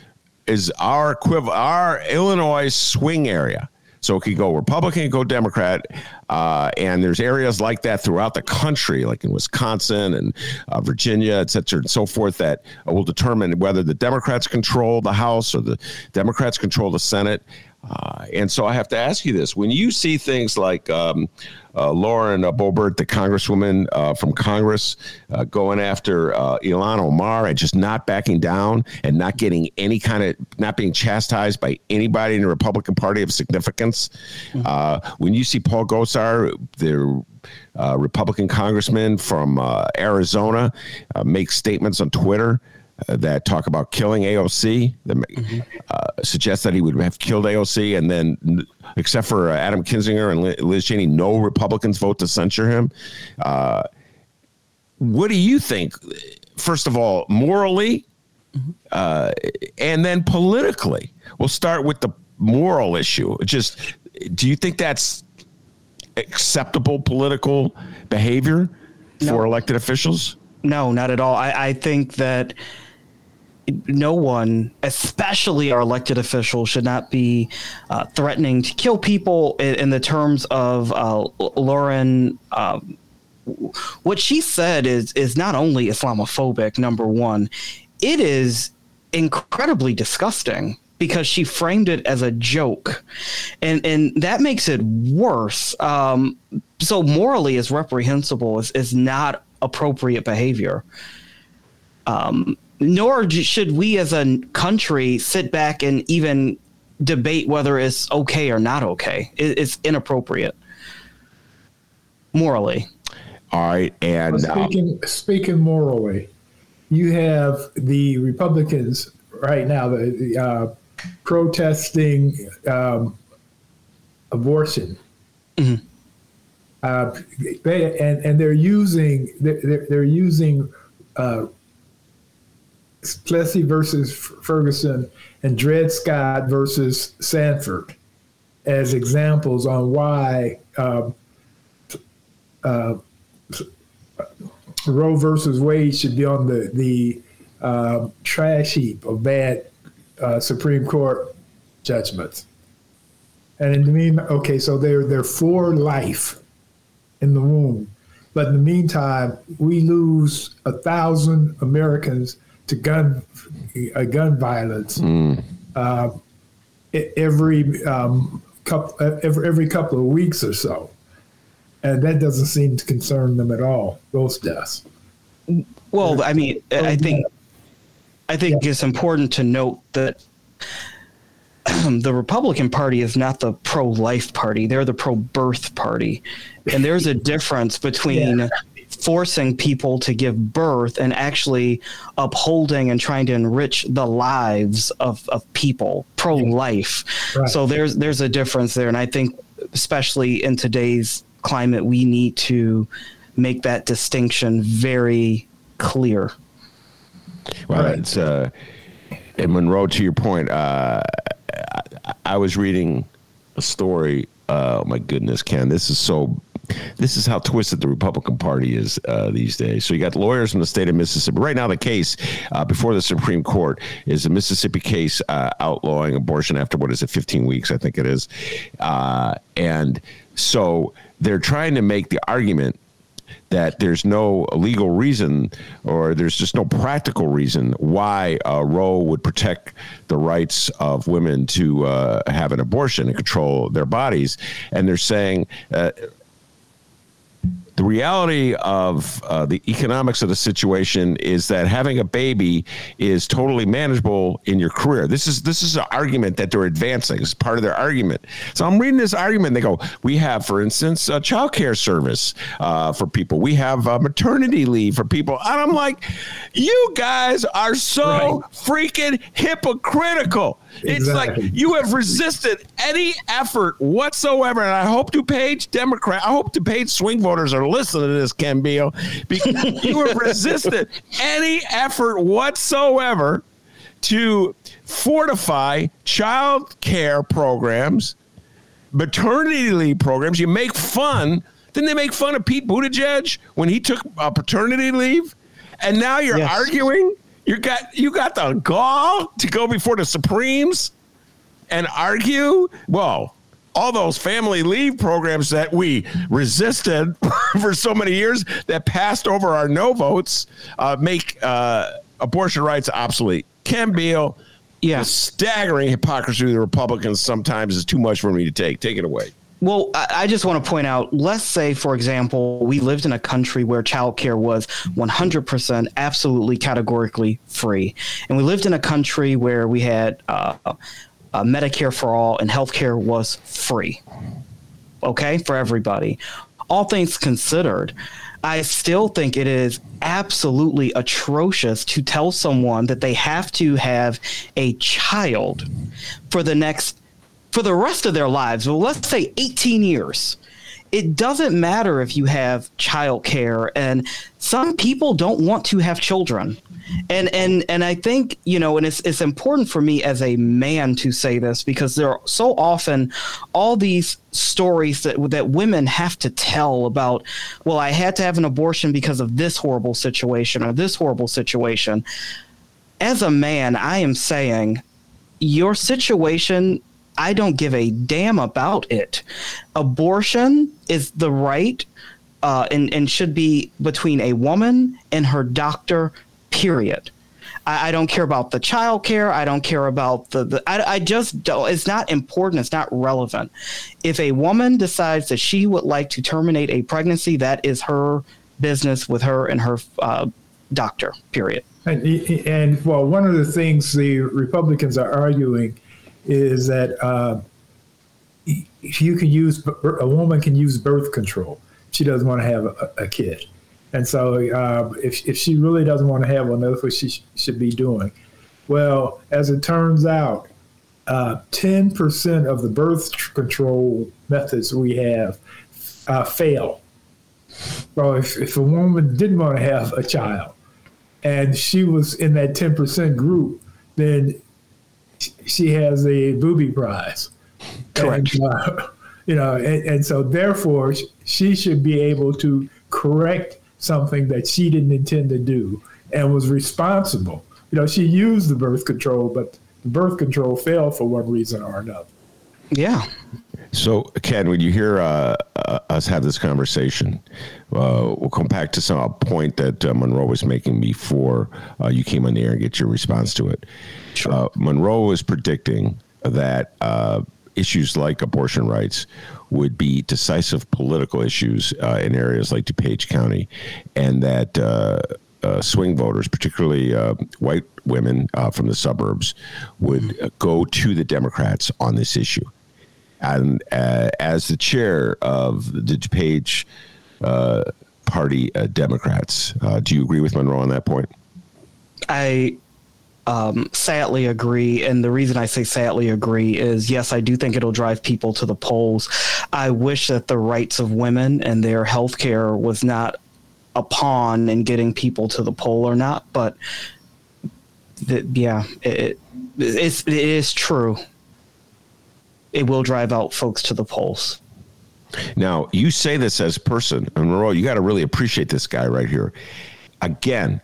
is our equivalent, our Illinois swing area. So it could go Republican, go Democrat, uh, and there's areas like that throughout the country, like in Wisconsin and uh, Virginia, et cetera, and so forth, that will determine whether the Democrats control the House or the Democrats control the Senate. Uh, and so I have to ask you this: when you see things like um, uh, Lauren uh, Boebert, the congresswoman uh, from Congress, uh, going after uh, Ilhan Omar and just not backing down and not getting any kind of not being chastised by anybody in the Republican Party of significance, mm-hmm. when you see Paul Gosar, the Republican congressman from Arizona, make statements on Twitter that talk about killing AOC, that mm-hmm. uh, suggest that he would have killed AOC, and then, except for uh, Adam Kinzinger and Liz Cheney, no Republicans vote to censure him. Uh, what do you think? First of all, morally, mm-hmm. Uh, and then politically. We'll start with the moral issue. Just, do you think that's acceptable political behavior no. for elected officials? No, not at all. I, I think that no one, especially our elected officials, should not be uh, threatening to kill people in, in the terms of uh, Lauren. Um, what she said is is not only Islamophobic. Number one, it is incredibly disgusting because she framed it as a joke, and and that makes it worse. Um, so morally, is reprehensible. is is not appropriate behavior. Um, nor should we as a country sit back and even debate whether it's okay or not okay. It's inappropriate morally. All right, and uh, speaking speaking morally, you have the Republicans right now the uh, protesting um, abortion. Mm-hmm. Uh, they and, and they're using they're, they're using uh, Plessy versus Ferguson and Dred Scott versus Sandford as examples on why um, uh, Roe versus Wade should be on the the uh, trash heap of bad uh, Supreme Court judgments. And in the mean, okay, so they're they're for life in the womb, but in the meantime, we lose a thousand Americans to gun uh, gun violence mm. uh, every um, couple every, every couple of weeks or so, and that doesn't seem to concern them at all. Those deaths. Well, I mean, I think I think yeah. it's important to note that the Republican Party is not the pro-life party; they're the pro-birth party, and there's a difference between. Yeah forcing people to give birth and actually upholding and trying to enrich the lives of, of people pro life. Right. So there's there's a difference there, and I think especially in today's climate, we need to make that distinction very clear. Well, right. it's uh, and Monroe. To your point, uh, I, I was reading a story. Oh my goodness, Ken, this is so this is how twisted the Republican Party is uh, these days. So you got lawyers from the state of Mississippi. Right now, the case uh, before the Supreme Court is a Mississippi case uh, outlawing abortion after what is it, 15 weeks, I think it is. Uh, and so they're trying to make the argument that there's no legal reason or there's just no practical reason why uh, Roe would protect the rights of women to uh, have an abortion and control their bodies. And they're saying uh, the reality of uh, the economics of the situation is that having a baby is totally manageable in your career. This is this is an argument that they're advancing. It's part of their argument. So I'm reading this argument. They go, we have, for instance, a child care service uh, for people. We have uh, maternity leave for people. And I'm like, you guys are so right. freaking hypocritical. It's exactly. like you have resisted any effort whatsoever. And I hope DuPage Democrat, I hope DuPage swing voters are listening to this, Ken Beal, because you have resisted any effort whatsoever to fortify child care programs, maternity leave programs. You make fun. Didn't they make fun of Pete Buttigieg when he took uh, paternity leave? And now you're yes. arguing you got you got the gall to go before the Supremes and argue. Well, all those family leave programs that we resisted for so many years that passed over our no votes uh, make uh, abortion rights obsolete. Ken Beal, yeah, staggering hypocrisy of the Republicans sometimes is too much for me to take. Take it away. Well, I just want to point out let's say, for example, we lived in a country where childcare was 100% absolutely categorically free. And we lived in a country where we had uh, uh, Medicare for all and healthcare was free. Okay, for everybody. All things considered, I still think it is absolutely atrocious to tell someone that they have to have a child for the next for the rest of their lives, well, let's say 18 years, it doesn't matter if you have childcare and some people don't want to have children. And and and I think, you know, and it's it's important for me as a man to say this because there are so often all these stories that that women have to tell about, well, I had to have an abortion because of this horrible situation or this horrible situation. As a man, I am saying your situation I don't give a damn about it. Abortion is the right uh, and, and should be between a woman and her doctor, period. I, don't care about the child care. I don't care about the, the I, I just don't, it's not important. It's not relevant. If a woman decides that she would like to terminate a pregnancy, that is her business with her and her uh, doctor, period. And, and well, one of the things the Republicans are arguing is that uh, you can use a woman can use birth control. She doesn't want to have a, a kid, and so uh, if if she really doesn't want to have one, that's what she sh- should be doing. Well, as it turns out, uh, ten percent of the birth control methods we have uh, fail. So if, if a woman didn't want to have a child, and she was in that ten percent group, then she has a booby prize. Correct. And, uh, you know, and, and, so therefore she should be able to correct something that she didn't intend to do and was responsible. You know, she used the birth control, but the birth control failed for one reason or another. Yeah. So, Ken, when you hear uh, uh, us have this conversation, uh, we'll come back to some point that uh, Monroe was making before uh, you came on the air and get your response to it. Sure. Uh, Monroe was predicting that issues like abortion rights would be decisive political issues in areas like DuPage County, and that. Uh, swing voters, particularly uh, white women uh, from the suburbs, would go to the Democrats on this issue and uh, as the chair of the DuPage uh, Party uh, Democrats, uh, do you agree with Monroe on that point? I um, sadly agree. And the reason I say sadly agree is yes, I do think it'll drive people to the polls. I wish that the rights of women and their health care was not a pawn in getting people to the poll or not. But the, yeah, it, it's, it is true it will drive out folks to the polls. Now, you say this as a person, and Monroe, you got to really appreciate this guy right here. Again,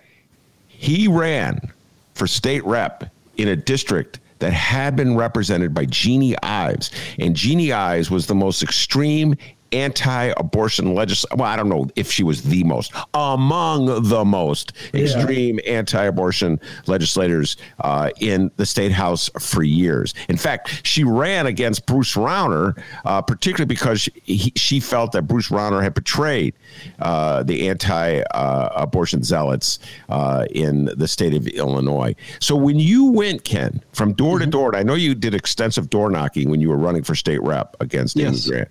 he ran for state rep in a district that had been represented by Jeanne Ives. And Jeanne Ives was the most extreme anti-abortion legislator. Well, I don't know if she was the most among the most yeah. extreme anti-abortion legislators uh, in the state house for years. In fact, she ran against Bruce Rauner, uh, particularly because he, she felt that Bruce Rauner had betrayed uh, the anti-abortion zealots uh, in the state of Illinois. So when you went, Ken, from door mm-hmm. to door, and I know you did extensive door knocking when you were running for state rep against yes. Amy Grant.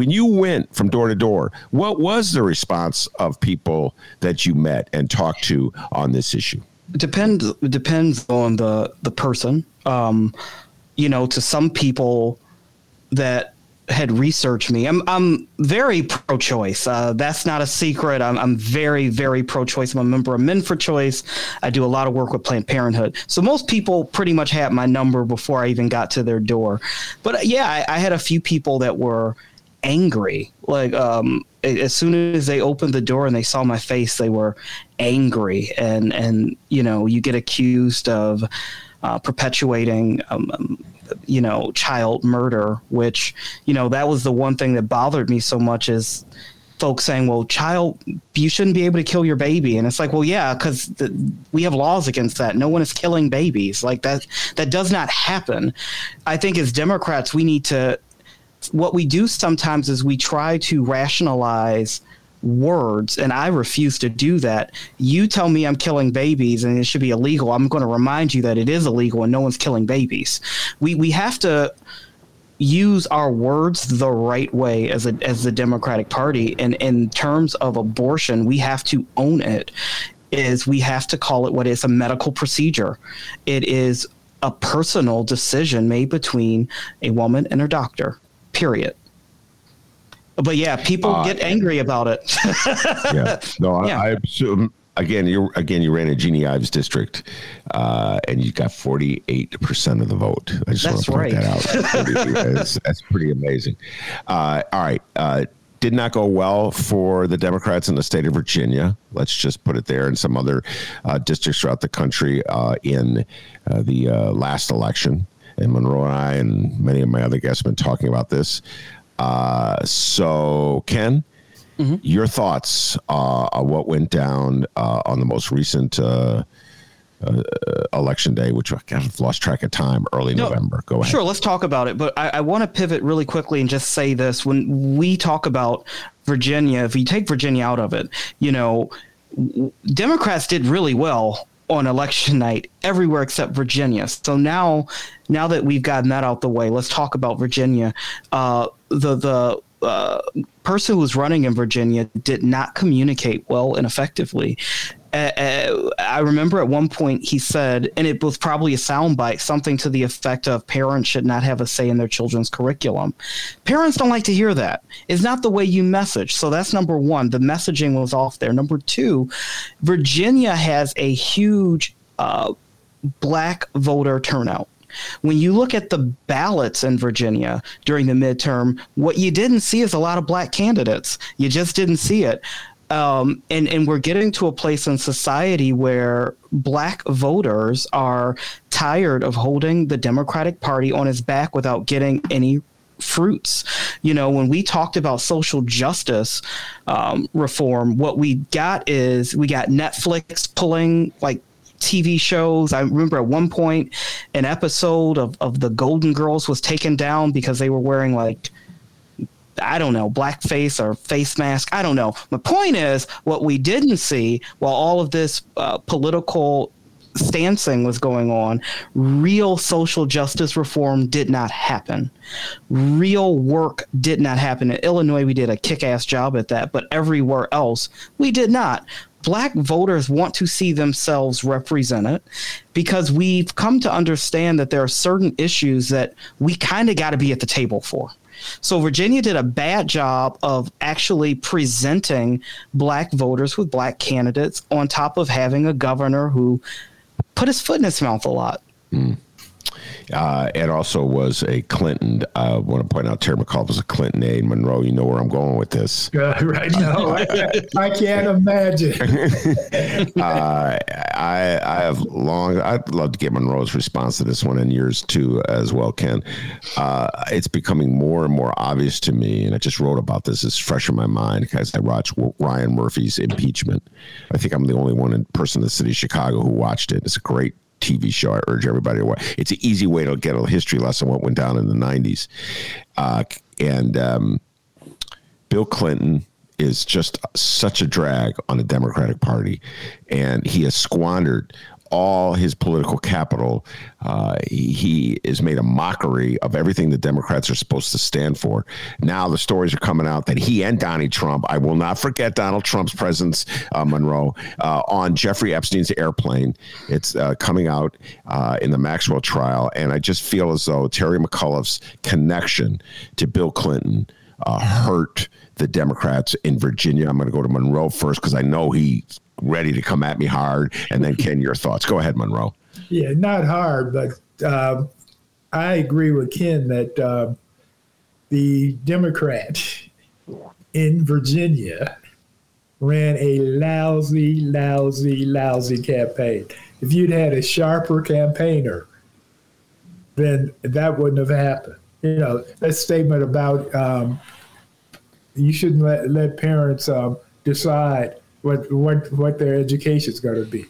When you went from door to door, what was the response of people that you met and talked to on this issue? Depends depends on the the person. Um, you know, to some people that had researched me. I'm I'm very pro-choice. Uh, that's not a secret. I'm I'm very very pro-choice. I'm a member of Men for Choice. I do a lot of work with Planned Parenthood. So most people pretty much had my number before I even got to their door. But uh, yeah, I, I had a few people that were angry. Like um, as soon as they opened the door and they saw my face, they were angry. And and you know you get accused of uh, perpetuating um, um you know, child murder, which, you know, that was the one thing that bothered me so much is folks saying, well, child, you shouldn't be able to kill your baby. And it's like, well, yeah, because we have laws against that. No one is killing babies. Like that, that does not happen. I think as Democrats, we need to, what we do sometimes is we try to rationalize words and I refuse to do that. You tell me I'm killing babies and it should be illegal. I'm going to remind you that it is illegal and no one's killing babies. We we have to use our words the right way as a as the Democratic Party and in terms of abortion, we have to own it. Is we have to call it what is a medical procedure. It is a personal decision made between a woman and her doctor. Period but yeah, people uh, get angry about it. yeah, no, yeah. I, I assume again, you again you ran a Jeanne Ives district, uh, and you got forty eight percent of the vote. I just that's want to point right. that out. that's, that's, pretty amazing. Uh, all right. Uh, did not go well for the Democrats in the state of Virginia. Let's just put it there, and some other uh, districts throughout the country uh, in uh, the last election. And Monroe and I and many of my other guests have been talking about this. Uh, so, Ken, mm-hmm. your thoughts uh, on what went down uh, on the most recent uh, uh, election day, which I've lost track of time, early no, November. Go ahead. Sure, let's talk about it. But I, I want to pivot really quickly and just say this: when we talk about Virginia, if you take Virginia out of it, you know, Democrats did really well on election night everywhere except Virginia. So now, now that we've gotten that out the way, let's talk about Virginia. Uh, the the uh, person who was running in Virginia did not communicate well and effectively. Uh, uh, I remember at one point he said, and it was probably a soundbite, something to the effect of parents should not have a say in their children's curriculum. Parents don't like to hear that. It's not the way you message. So that's number one. The messaging was off there. Number two, Virginia has a huge uh, black voter turnout. When you look at the ballots in Virginia during the midterm, what you didn't see is a lot of black candidates. You just didn't see it. Um, and and we're getting to a place in society where black voters are tired of holding the Democratic Party on his back without getting any fruits. You know, when we talked about social justice um, reform, what we got is we got Netflix pulling like TV shows. I remember at one point an episode of, of the Golden Girls was taken down because they were wearing like I don't know, blackface or face mask. I don't know. My point is, what we didn't see while all of this uh, political stancing was going on, real social justice reform did not happen. Real work did not happen. In Illinois, we did a kick ass job at that, but everywhere else, we did not. Black voters want to see themselves represented because we've come to understand that there are certain issues that we kind of got to be at the table for. So Virginia did a bad job of actually presenting black voters with black candidates on top of having a governor who put his foot in his mouth a lot. Mm. Uh, and also was a Clinton. Uh, I want to point out Terry McAuliffe was a Clinton aide. Monroe, you know where I'm going with this. Uh, right now, I, I, can't imagine. uh, I, I have long. I'd love to get Monroe's response to this one and yours too, as well, Ken. Uh, it's becoming more and more obvious to me, and I just wrote about this. It's fresh in my mind because I watched Ryan Murphy's impeachment. I think I'm the only one in person in the city of Chicago who watched it. It's a great TV show. I urge everybody to watch. It's an easy way to get a history lesson what went down in the '90s. Uh, and um, Bill Clinton is just such a drag on the Democratic Party, and he has squandered all his political capital. Uh, he, he is made a mockery of everything the Democrats are supposed to stand for. Now the stories are coming out that he and Donnie Trump, I will not forget Donald Trump's presence, uh, Monroe, uh, on Jeffrey Epstein's airplane. It's uh, coming out uh, in the Maxwell trial. And I just feel as though Terry McAuliffe's connection to Bill Clinton uh, hurt the Democrats in Virginia. I'm going to go to Monroe first because I know he's ready to come at me hard. And then, Ken, your thoughts. Go ahead, Monroe. Yeah, not hard, but uh, I agree with Ken that uh, the Democrat in Virginia ran a lousy, lousy, lousy campaign. If you'd had a sharper campaigner, then that wouldn't have happened. You know, that statement about um, you shouldn't let, let parents um, decide what what what their education is going to be.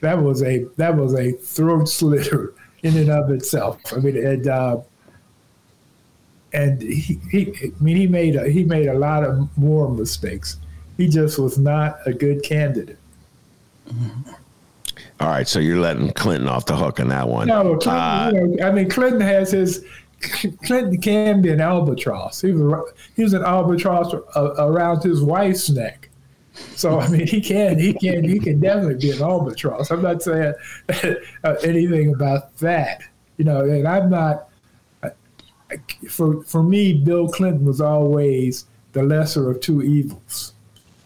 That was a that was a throat slitter in and of itself. I mean, and uh, and he, he I mean he made a, he made a lot of more mistakes. He just was not a good candidate. All right, so you're letting Clinton off the hook on that one. No, Clinton, uh, you know, I mean Clinton has his Clinton can be an albatross. He was he was an albatross around his wife's neck. So I mean, he can, he can, he can definitely be an albatross. I'm not saying uh, anything about that, you know. And I'm not. For for me, Bill Clinton was always the lesser of two evils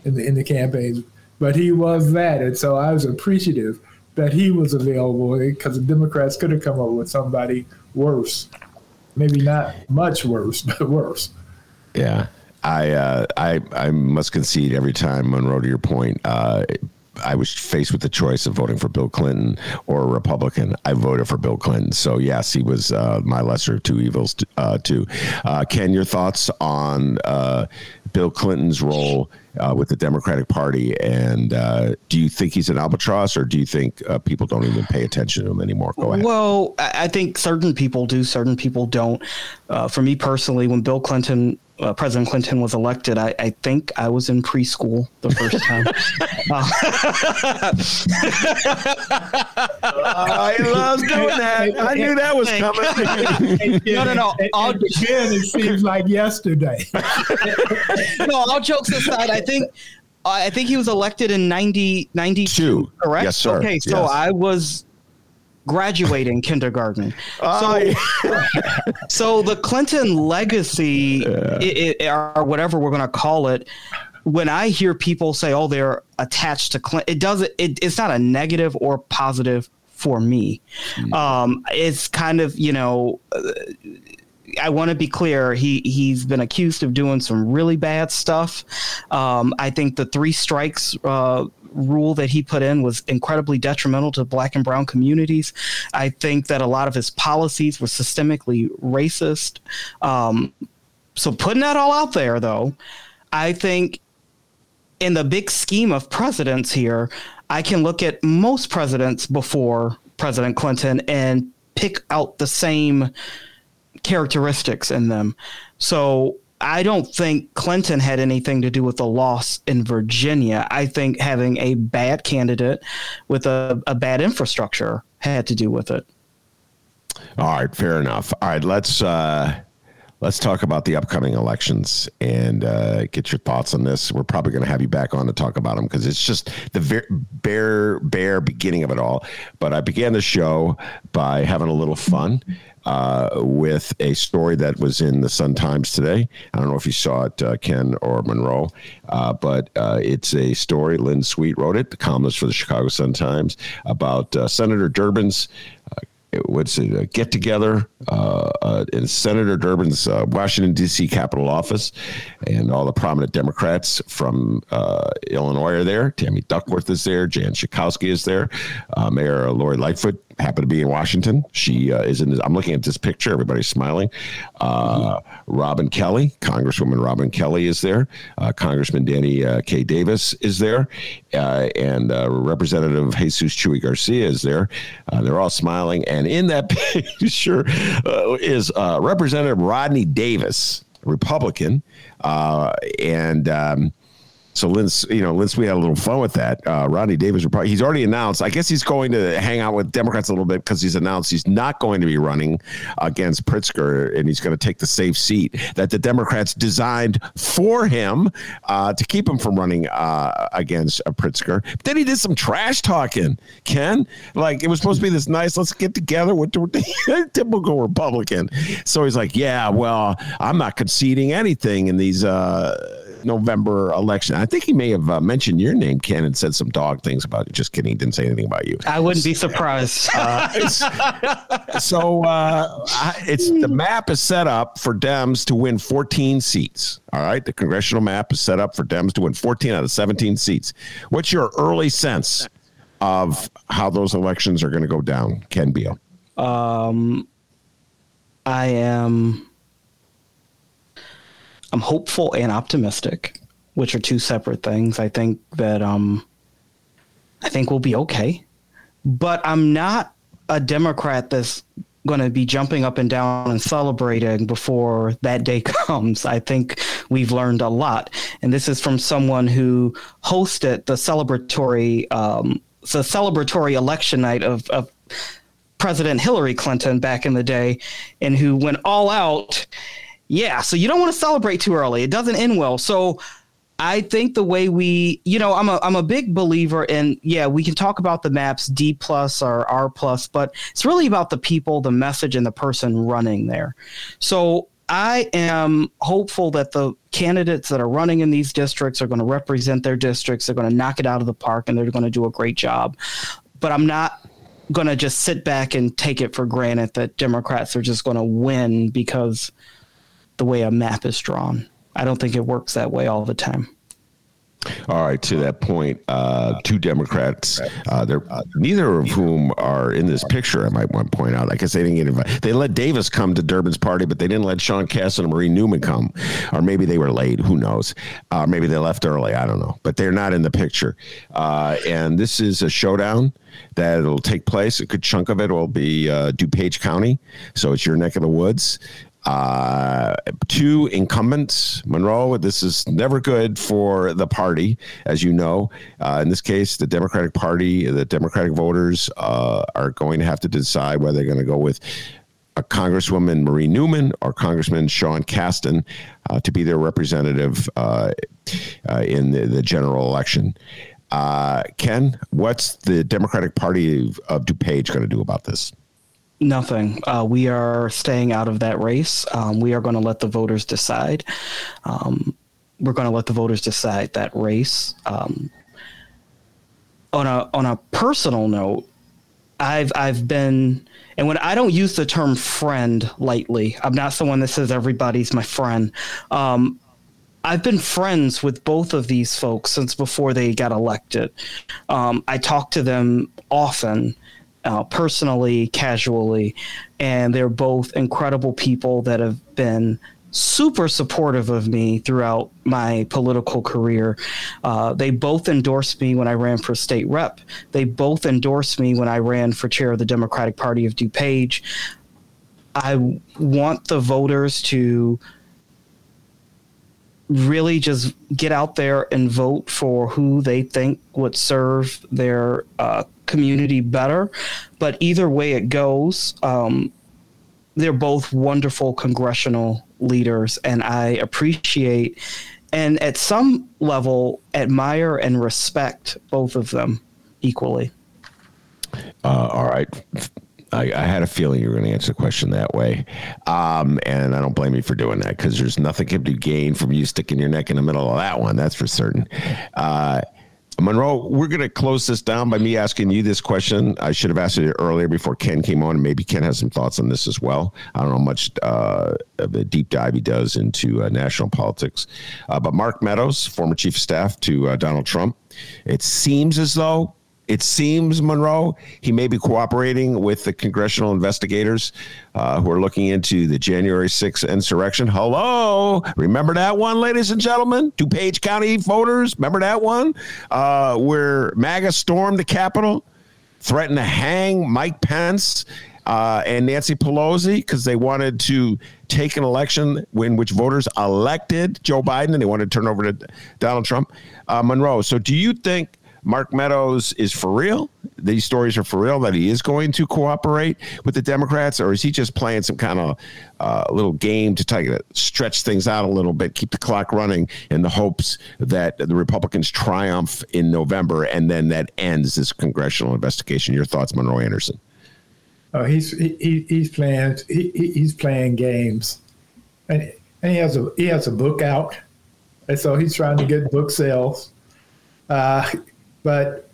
in the in the campaigns, but he was that, and so I was appreciative that he was available because the Democrats could have come up with somebody worse, maybe not much worse, but worse. Yeah, I, uh, I I must concede every time, Monroe. To your point, uh, I was faced with the choice of voting for Bill Clinton or a Republican. I voted for Bill Clinton. So yes, he was uh, my lesser of two evils uh, too. Uh, Ken, your thoughts on uh, Bill Clinton's role uh, with the Democratic Party, and uh, do you think he's an albatross, or do you think people don't even pay attention to him anymore? Go ahead. Well, I think certain people do, certain people don't. for me personally, when Bill Clinton uh, President Clinton was elected, I, I, think I was in preschool the first time. I love doing that. I knew that was coming. no, no, no. All, again, it seems like yesterday. no, all jokes aside, I think I think he was elected in 90, 92, correct? Yes, sir. Okay, so yes. I was graduating kindergarten. So, so the Clinton legacy, yeah. it, it, or whatever we're going to call it, when I hear people say, "Oh, they're attached to Clinton," it doesn't. It, it's not a negative or positive for me. Mm. Um, it's kind of you know. Uh, I want to be clear. He he's been accused of doing some really bad stuff. Um, I think the three strikes uh, rule that he put in was incredibly detrimental to black and brown communities. I think that a lot of his policies were systemically racist. Um, so putting that all out there, though, I think in the big scheme of presidents here, I can look at most presidents before President Clinton and pick out the same characteristics in them. So I don't think Clinton had anything to do with the loss in Virginia. I think having a bad candidate with a, a bad infrastructure had to do with it. All right, fair enough. All right, let's uh, let's talk about the upcoming elections and uh, get your thoughts on this. We're probably going to have you back on to talk about them because it's just the bare bare beginning of it all. But I began the show by having a little fun uh, with a story that was in the Sun Times today. I don't know if you saw it, uh, Ken or Monroe, uh, but uh, it's a story. Lynn Sweet wrote it, the columnist for the Chicago Sun Times, about uh, Senator Durbin's uh, what's it, a get together uh, uh, in Senator Durbin's uh, Washington, D.C. Capitol office. And all the prominent Democrats from uh, Illinois are there. Tammy Duckworth is there. Jan Schakowsky is there. Uh, Mayor Lori Lightfoot happened to be in Washington. She uh, is in. This, I'm looking at this picture. Everybody's smiling. Uh, Robin Kelly, Congresswoman Robin Kelly is there. Uh, Congressman Danny uh, K. Davis is there, uh, and uh, Representative Jesus Chuy Garcia is there. they're all smiling, and in that picture is Representative Rodney Davis, Republican, and. Um, so Linz, you know, Linz, we had a little fun with that. Uh, Rodney Davis, he's already announced. I guess he's going to hang out with Democrats a little bit because he's announced he's not going to be running against Pritzker, and he's going to take the safe seat that the Democrats designed for him uh, to keep him from running uh, against uh, Pritzker. But then he did some trash talking. Ken, like it was supposed to be this nice. Let's get together with the typical Republican. So he's like, yeah, well, I'm not conceding anything in these uh, November election. I think he may have uh, mentioned your name, Ken, and said some dog things about it. Just kidding. He didn't say anything about you. I wouldn't be surprised. Uh, so uh, it's the map is set up for Dems to win 14 seats. All right. The congressional map is set up for Dems to win 14 out of 17 seats. What's your early sense of how those elections are going to go down, Ken Beal? Um, I am I'm hopeful and optimistic, which are two separate things. I think that um, I think we'll be okay, but I'm not a Democrat that's going to be jumping up and down and celebrating before that day comes. I think we've learned a lot, and this is from someone who hosted the celebratory um, the celebratory election night of, of President Hillary Clinton back in the day, and who went all out yeah, so you don't want to celebrate too early. It doesn't end well. So I think the way we, you know, I'm a I'm a big believer in yeah, we can talk about the maps D plus or R plus, but it's really about the people, the message, and the person running there. So I am hopeful that the candidates that are running in these districts are going to represent their districts. They're going to knock it out of the park, and they're going to do a great job. But I'm not going to just sit back and take it for granted that Democrats are just going to win because the way a map is drawn. I don't think it works that way all the time. All right, to that point, uh, two Democrats, uh, they're, neither of whom are in this picture. I might want to point out. I guess they didn't get invited. They let Davis come to Durbin's party, but they didn't let Sean Casten and Marie Newman come, or maybe they were late. Who knows? Uh, maybe they left early. I don't know. But they're not in the picture. Uh, and this is a showdown that will take place. A good chunk of it will be uh, DuPage County, so it's your neck of the woods. Uh, two incumbents, Monroe. This is never good for the party, as you know. Uh, in this case, the Democratic Party, the Democratic voters uh, are going to have to decide whether they're going to go with a Congresswoman Marie Newman or Congressman Sean Casten uh, to be their representative uh, uh, in the, the, general election. Ken, what's the Democratic Party of DuPage going to do about this? Nothing. Uh, we are staying out of that race. Um, we are going to let the voters decide. Um, we're going to let the voters decide that race. Um, on a on a personal note, I've I've been and when I don't use the term friend lightly, I'm not someone that says everybody's my friend. Um, I've been friends with both of these folks since before they got elected. Um, I talk to them often uh, personally, casually, and they're both incredible people that have been super supportive of me throughout my political career. Uh, they both endorsed me when I ran for state rep. They both endorsed me when I ran for chair of the Democratic Party of DuPage. I want the voters to really just get out there and vote for who they think would serve their uh, community better. But either way it goes, um, they're both wonderful congressional leaders, and I appreciate and at some level admire and respect both of them equally. Uh, all right. I, I, had a feeling you were going to answer the question that way. Um, and I don't blame you for doing that because there's nothing to be gained from you sticking your neck in the middle of that one. That's for certain. Uh, Monroe, we're going to close this down by me asking you this question. I should have asked it earlier before Ken came on, maybe Ken has some thoughts on this as well. I don't know much uh, of a deep dive he does into uh, national politics. Uh, but Mark Meadows, former chief of staff to uh, Donald Trump, it seems as though it seems Monroe he may be cooperating with the congressional investigators uh, who are looking into the January 6th insurrection. Hello, remember that one, ladies and gentlemen? DuPage County voters, remember that one uh, where MAGA stormed the Capitol, threatened to hang Mike Pence. Uh, and Nancy Pelosi because they wanted to take an election in which voters elected Joe Biden and they wanted to turn over to Donald Trump. Uh, Monroe, so do you think Mark Meadows is for real? These stories are for real that he is going to cooperate with the Democrats, or is he just playing some kind of uh, little game to try to stretch things out a little bit, keep the clock running in the hopes that the Republicans triumph in November and then that ends this congressional investigation? Your thoughts, Monroe Anderson? Oh, he's he, he's playing he, he's playing games, and, and he has a he has a book out, and so he's trying to get book sales. Uh, but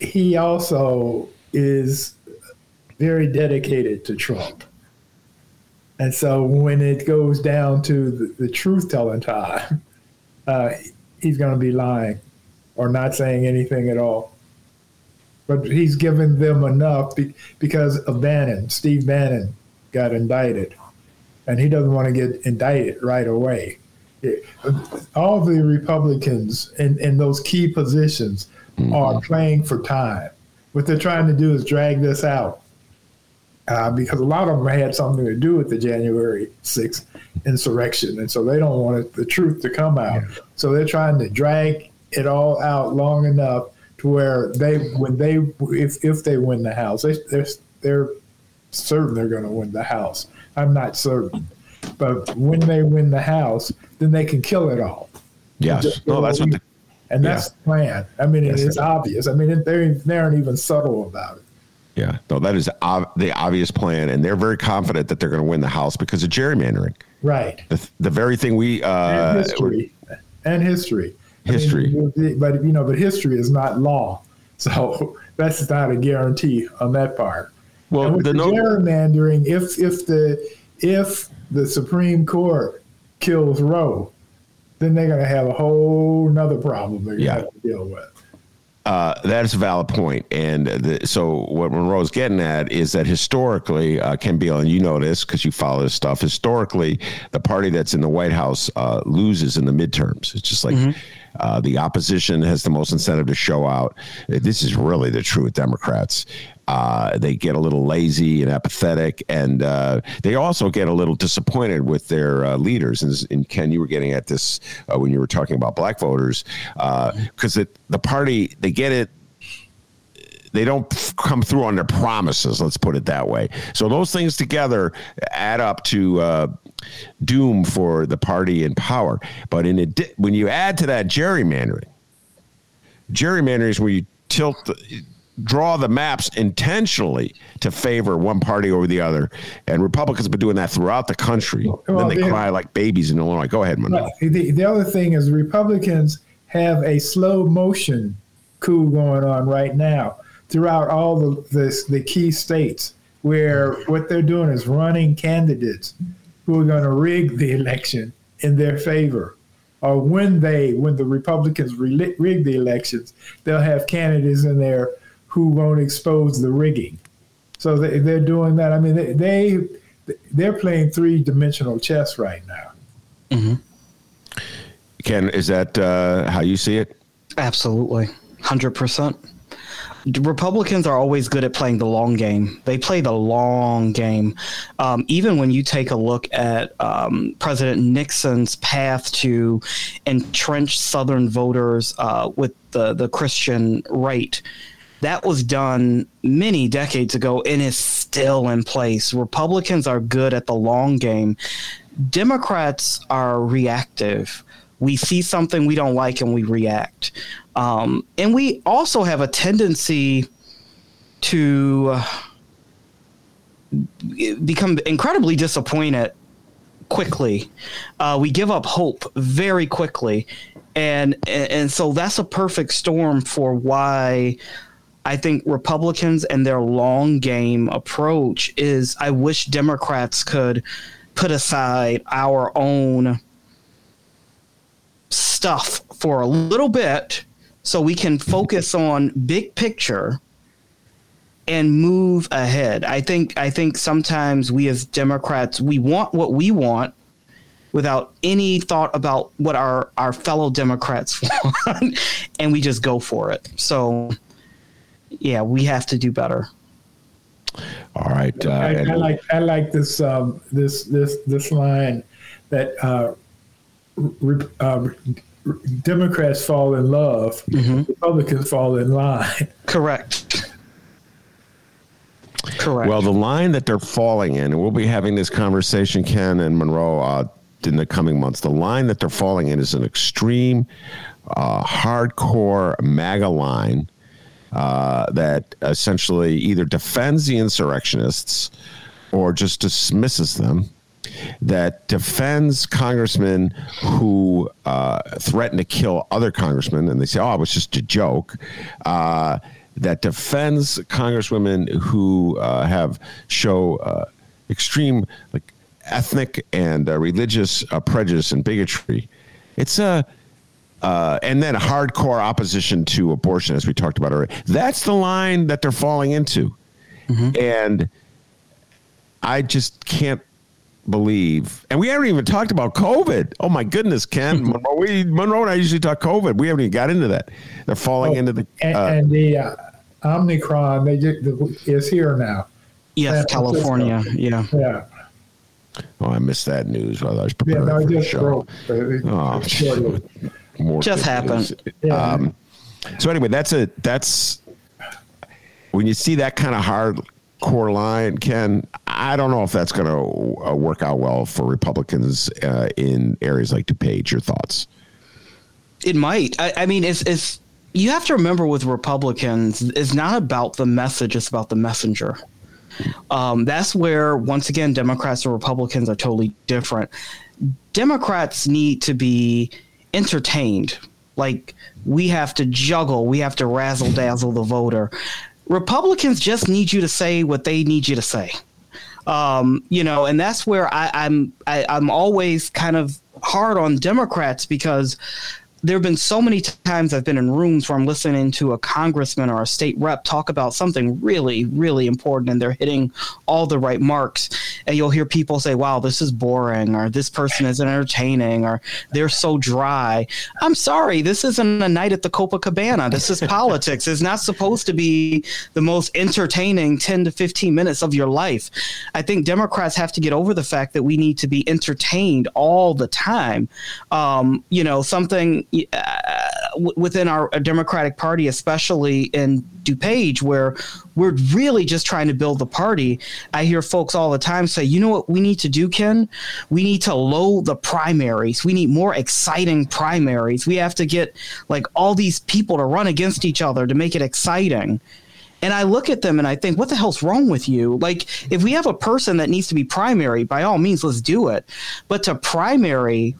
he also is very dedicated to Trump. And so when it goes down to the, the truth telling time, uh, he's going to be lying or not saying anything at all. But he's given them enough be, because of Bannon. Steve Bannon got indicted, and he doesn't want to get indicted right away. It, all the Republicans in, in those key positions mm-hmm. are playing for time. What they're trying to do is drag this out uh, because a lot of them had something to do with the January 6th insurrection. And so they don't want it, the truth to come out. Yeah. So they're trying to drag it all out long enough to where they, when they, if, if they win the House, they, they're, they're certain they're going to win the House. I'm not certain. But when they win the House, then they can kill it all. Yes. No, that's what the and that's yeah. the plan. I mean, it is obvious. I mean, they they aren't even subtle about it. Yeah, no, that is ob- the obvious plan, and they're very confident that they're going to win the House because of gerrymandering. Right. The, the very thing we uh, and history and history. History, mean, but you know, but history is not law, so that's not a guarantee on that part. Well, the, the no- gerrymandering, if if the if the Supreme Court kills Roe, then they're going to have a whole nother problem they're going yeah. to have to deal with. Uh, that's a valid point. And the, so what Monroe's getting at is that historically, uh, Ken Beal, and you know this because you follow this stuff, historically, the party that's in the White House uh, loses in the midterms. It's just like mm-hmm. Uh, the opposition has the most incentive to show out. This is really the truth, with Democrats. Uh, they get a little lazy and apathetic, and uh, they also get a little disappointed with their uh, leaders. And, and, Ken, you were getting at this uh, when you were talking about black voters, because uh, the party they get it they don't come through on their promises. Let's put it that way. So those things together add up to uh, doom for the party in power. But in adi- when you add to that gerrymandering, gerrymandering is where you tilt. The, draw the maps intentionally to favor one party over the other. And Republicans have been doing that throughout the country. Well, then they, they cry like babies in Illinois. Go ahead, Monroe. The, the other thing is Republicans have a slow motion coup going on right now throughout all the, the, the key states where what they're doing is running candidates who are going to rig the election in their favor or when they when the republicans rig the elections they'll have candidates in there who won't expose the rigging. So they, they're doing that. I mean, they, they they're playing three dimensional chess right now. Mm-hmm. Ken, is that uh, how you see it? Absolutely, hundred percent. Republicans are always good at playing the long game. They play the long game. Um, even when you take a look at um, President Nixon's path to entrench Southern voters uh, with the, the Christian right, that was done many decades ago and is still in place. Republicans are good at the long game. Democrats are reactive. We see something we don't like and we react. Um, and we also have a tendency to uh, become incredibly disappointed quickly. Uh, we give up hope very quickly, and and so that's a perfect storm for why I think Republicans and their long game approach is. I wish Democrats could put aside our own stuff for a little bit so we can focus on big picture and move ahead. I think I think sometimes we as Democrats we want what we want without any thought about what our our fellow Democrats want and we just go for it. So yeah, we have to do better. All right. Uh, I, I, like I like this um, this this this line that uh, re, uh, Democrats fall in love, mm-hmm. Republicans fall in line. Correct. Correct. Well, the line that they're falling in, and we'll be having this conversation, Ken and Monroe, uh, in the coming months. The line that they're falling in is an extreme, uh, hardcore MAGA line uh, that essentially either defends the insurrectionists or just dismisses them. That defends congressmen who uh, threaten to kill other congressmen, and they say, "Oh, it was just a joke." Uh, that defends congresswomen who uh, have show uh, extreme like ethnic and religious prejudice and bigotry. It's a uh, and then hardcore opposition to abortion, as we talked about earlier. That's the line that they're falling into, mm-hmm. and I just can't believe. And we haven't even talked about COVID. Oh my goodness, Ken Monroe, we, Monroe and I usually talk COVID. We haven't even got into that. They're falling oh, into the and, uh, and the uh, Omicron. They the, is here now. Yes, California. Yeah. Yeah. Oh, I missed that news while I was preparing yeah, no, for the show. Broke, oh, more just happened. Um, so anyway, that's a that's when you see that kind of hardcore line, Ken. I don't know if that's going to uh, work out well for Republicans uh, in areas like DuPage. Your thoughts? It might. I, I mean, it's it's you have to remember with Republicans, it's not about the message; it's about the messenger. Um, that's where, once again, Democrats and Republicans are totally different. Democrats need to be entertained. Like we have to juggle, we have to razzle dazzle the voter. Republicans just need you to say what they need you to say. Um, you know, and that's where I, I'm I, I'm always kind of hard on Democrats because there have been so many times I've been in rooms where I'm listening to a congressman or a state rep talk about something really, really important and they're hitting all the right marks. And you'll hear people say, wow, this is boring, or this person isn't entertaining, or they're so dry. I'm sorry, this isn't a night at the Copacabana. This is politics. It's not supposed to be the most entertaining 10 to 15 minutes of your life. I think Democrats have to get over the fact that we need to be entertained all the time. Um, you know, something uh, within our Democratic Party, especially in DuPage, where we're really just trying to build the party. I hear folks all the time say, you know what we need to do, Ken? We need to low the primaries. We need more exciting primaries. We have to get like all these people to run against each other to make it exciting. And I look at them and I think, what the hell's wrong with you? Like, if we have a person that needs to be primary, by all means, let's do it. But to primary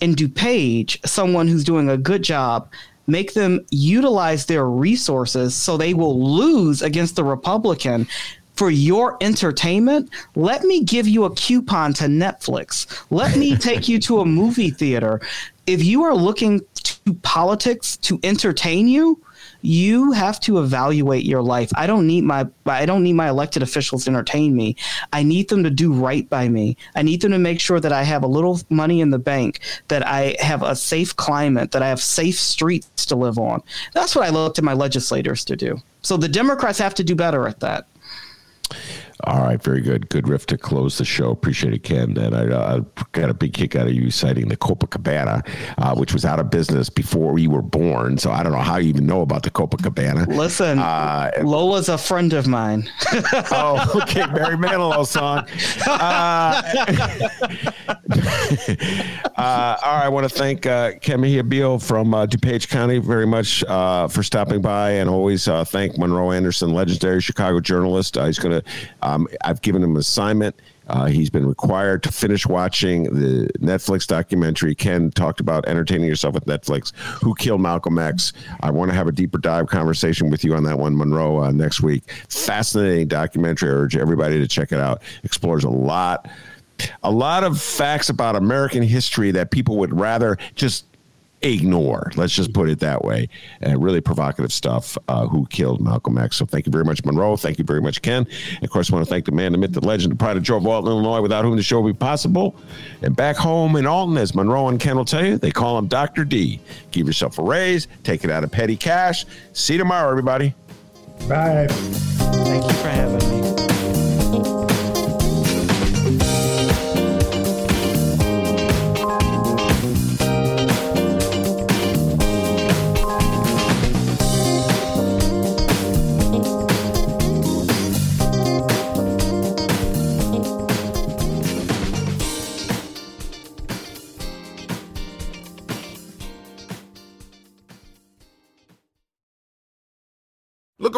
in DuPage someone who's doing a good job, make them utilize their resources so they will lose against the Republican for your entertainment, let me give you a coupon to Netflix. Let me take you to a movie theater. If you are looking to politics to entertain you, you have to evaluate your life. I don't need my I don't need my elected officials to entertain me. I need them to do right by me. I need them to make sure that I have a little money in the bank, that I have a safe climate, that I have safe streets to live on. That's what I look to my legislators to do. So the Democrats have to do better at that. All right, very good. Good riff to close the show. Appreciate it, Ken. And I, uh, got a big kick out of you citing the Copacabana, uh, which was out of business before you were born. So I don't know how you even know about the Copacabana. Listen, uh, Lola's a friend of mine. oh, okay. Barry Manilow song. Uh, uh, all right. I want to thank uh, Ken Mejia from uh, DuPage County very much for stopping by and always thank Monroe Anderson, legendary Chicago journalist. he's going to um, I've given him an assignment. Uh, he's been required to finish watching the Netflix documentary. Ken talked about entertaining yourself with Netflix. Who killed Malcolm X? I want to have a deeper dive conversation with you on that one, Monroe, uh, next week. Fascinating documentary. I urge everybody to check it out. Explores a lot, a lot of facts about American history that people would rather just ignore. Let's just put it that way. Uh, really provocative stuff. Uh, who killed Malcolm X? So thank you very much, Monroe. Thank you very much, Ken. And of course, I want to thank the man, the myth, the legend, the pride of George Alton, Illinois, without whom the show would be possible. And back home in Alton, as Monroe and Ken will tell you, they call him Dr. D. Give yourself a raise, take it out of petty cash. See you tomorrow, everybody. Bye. Thank you for having me.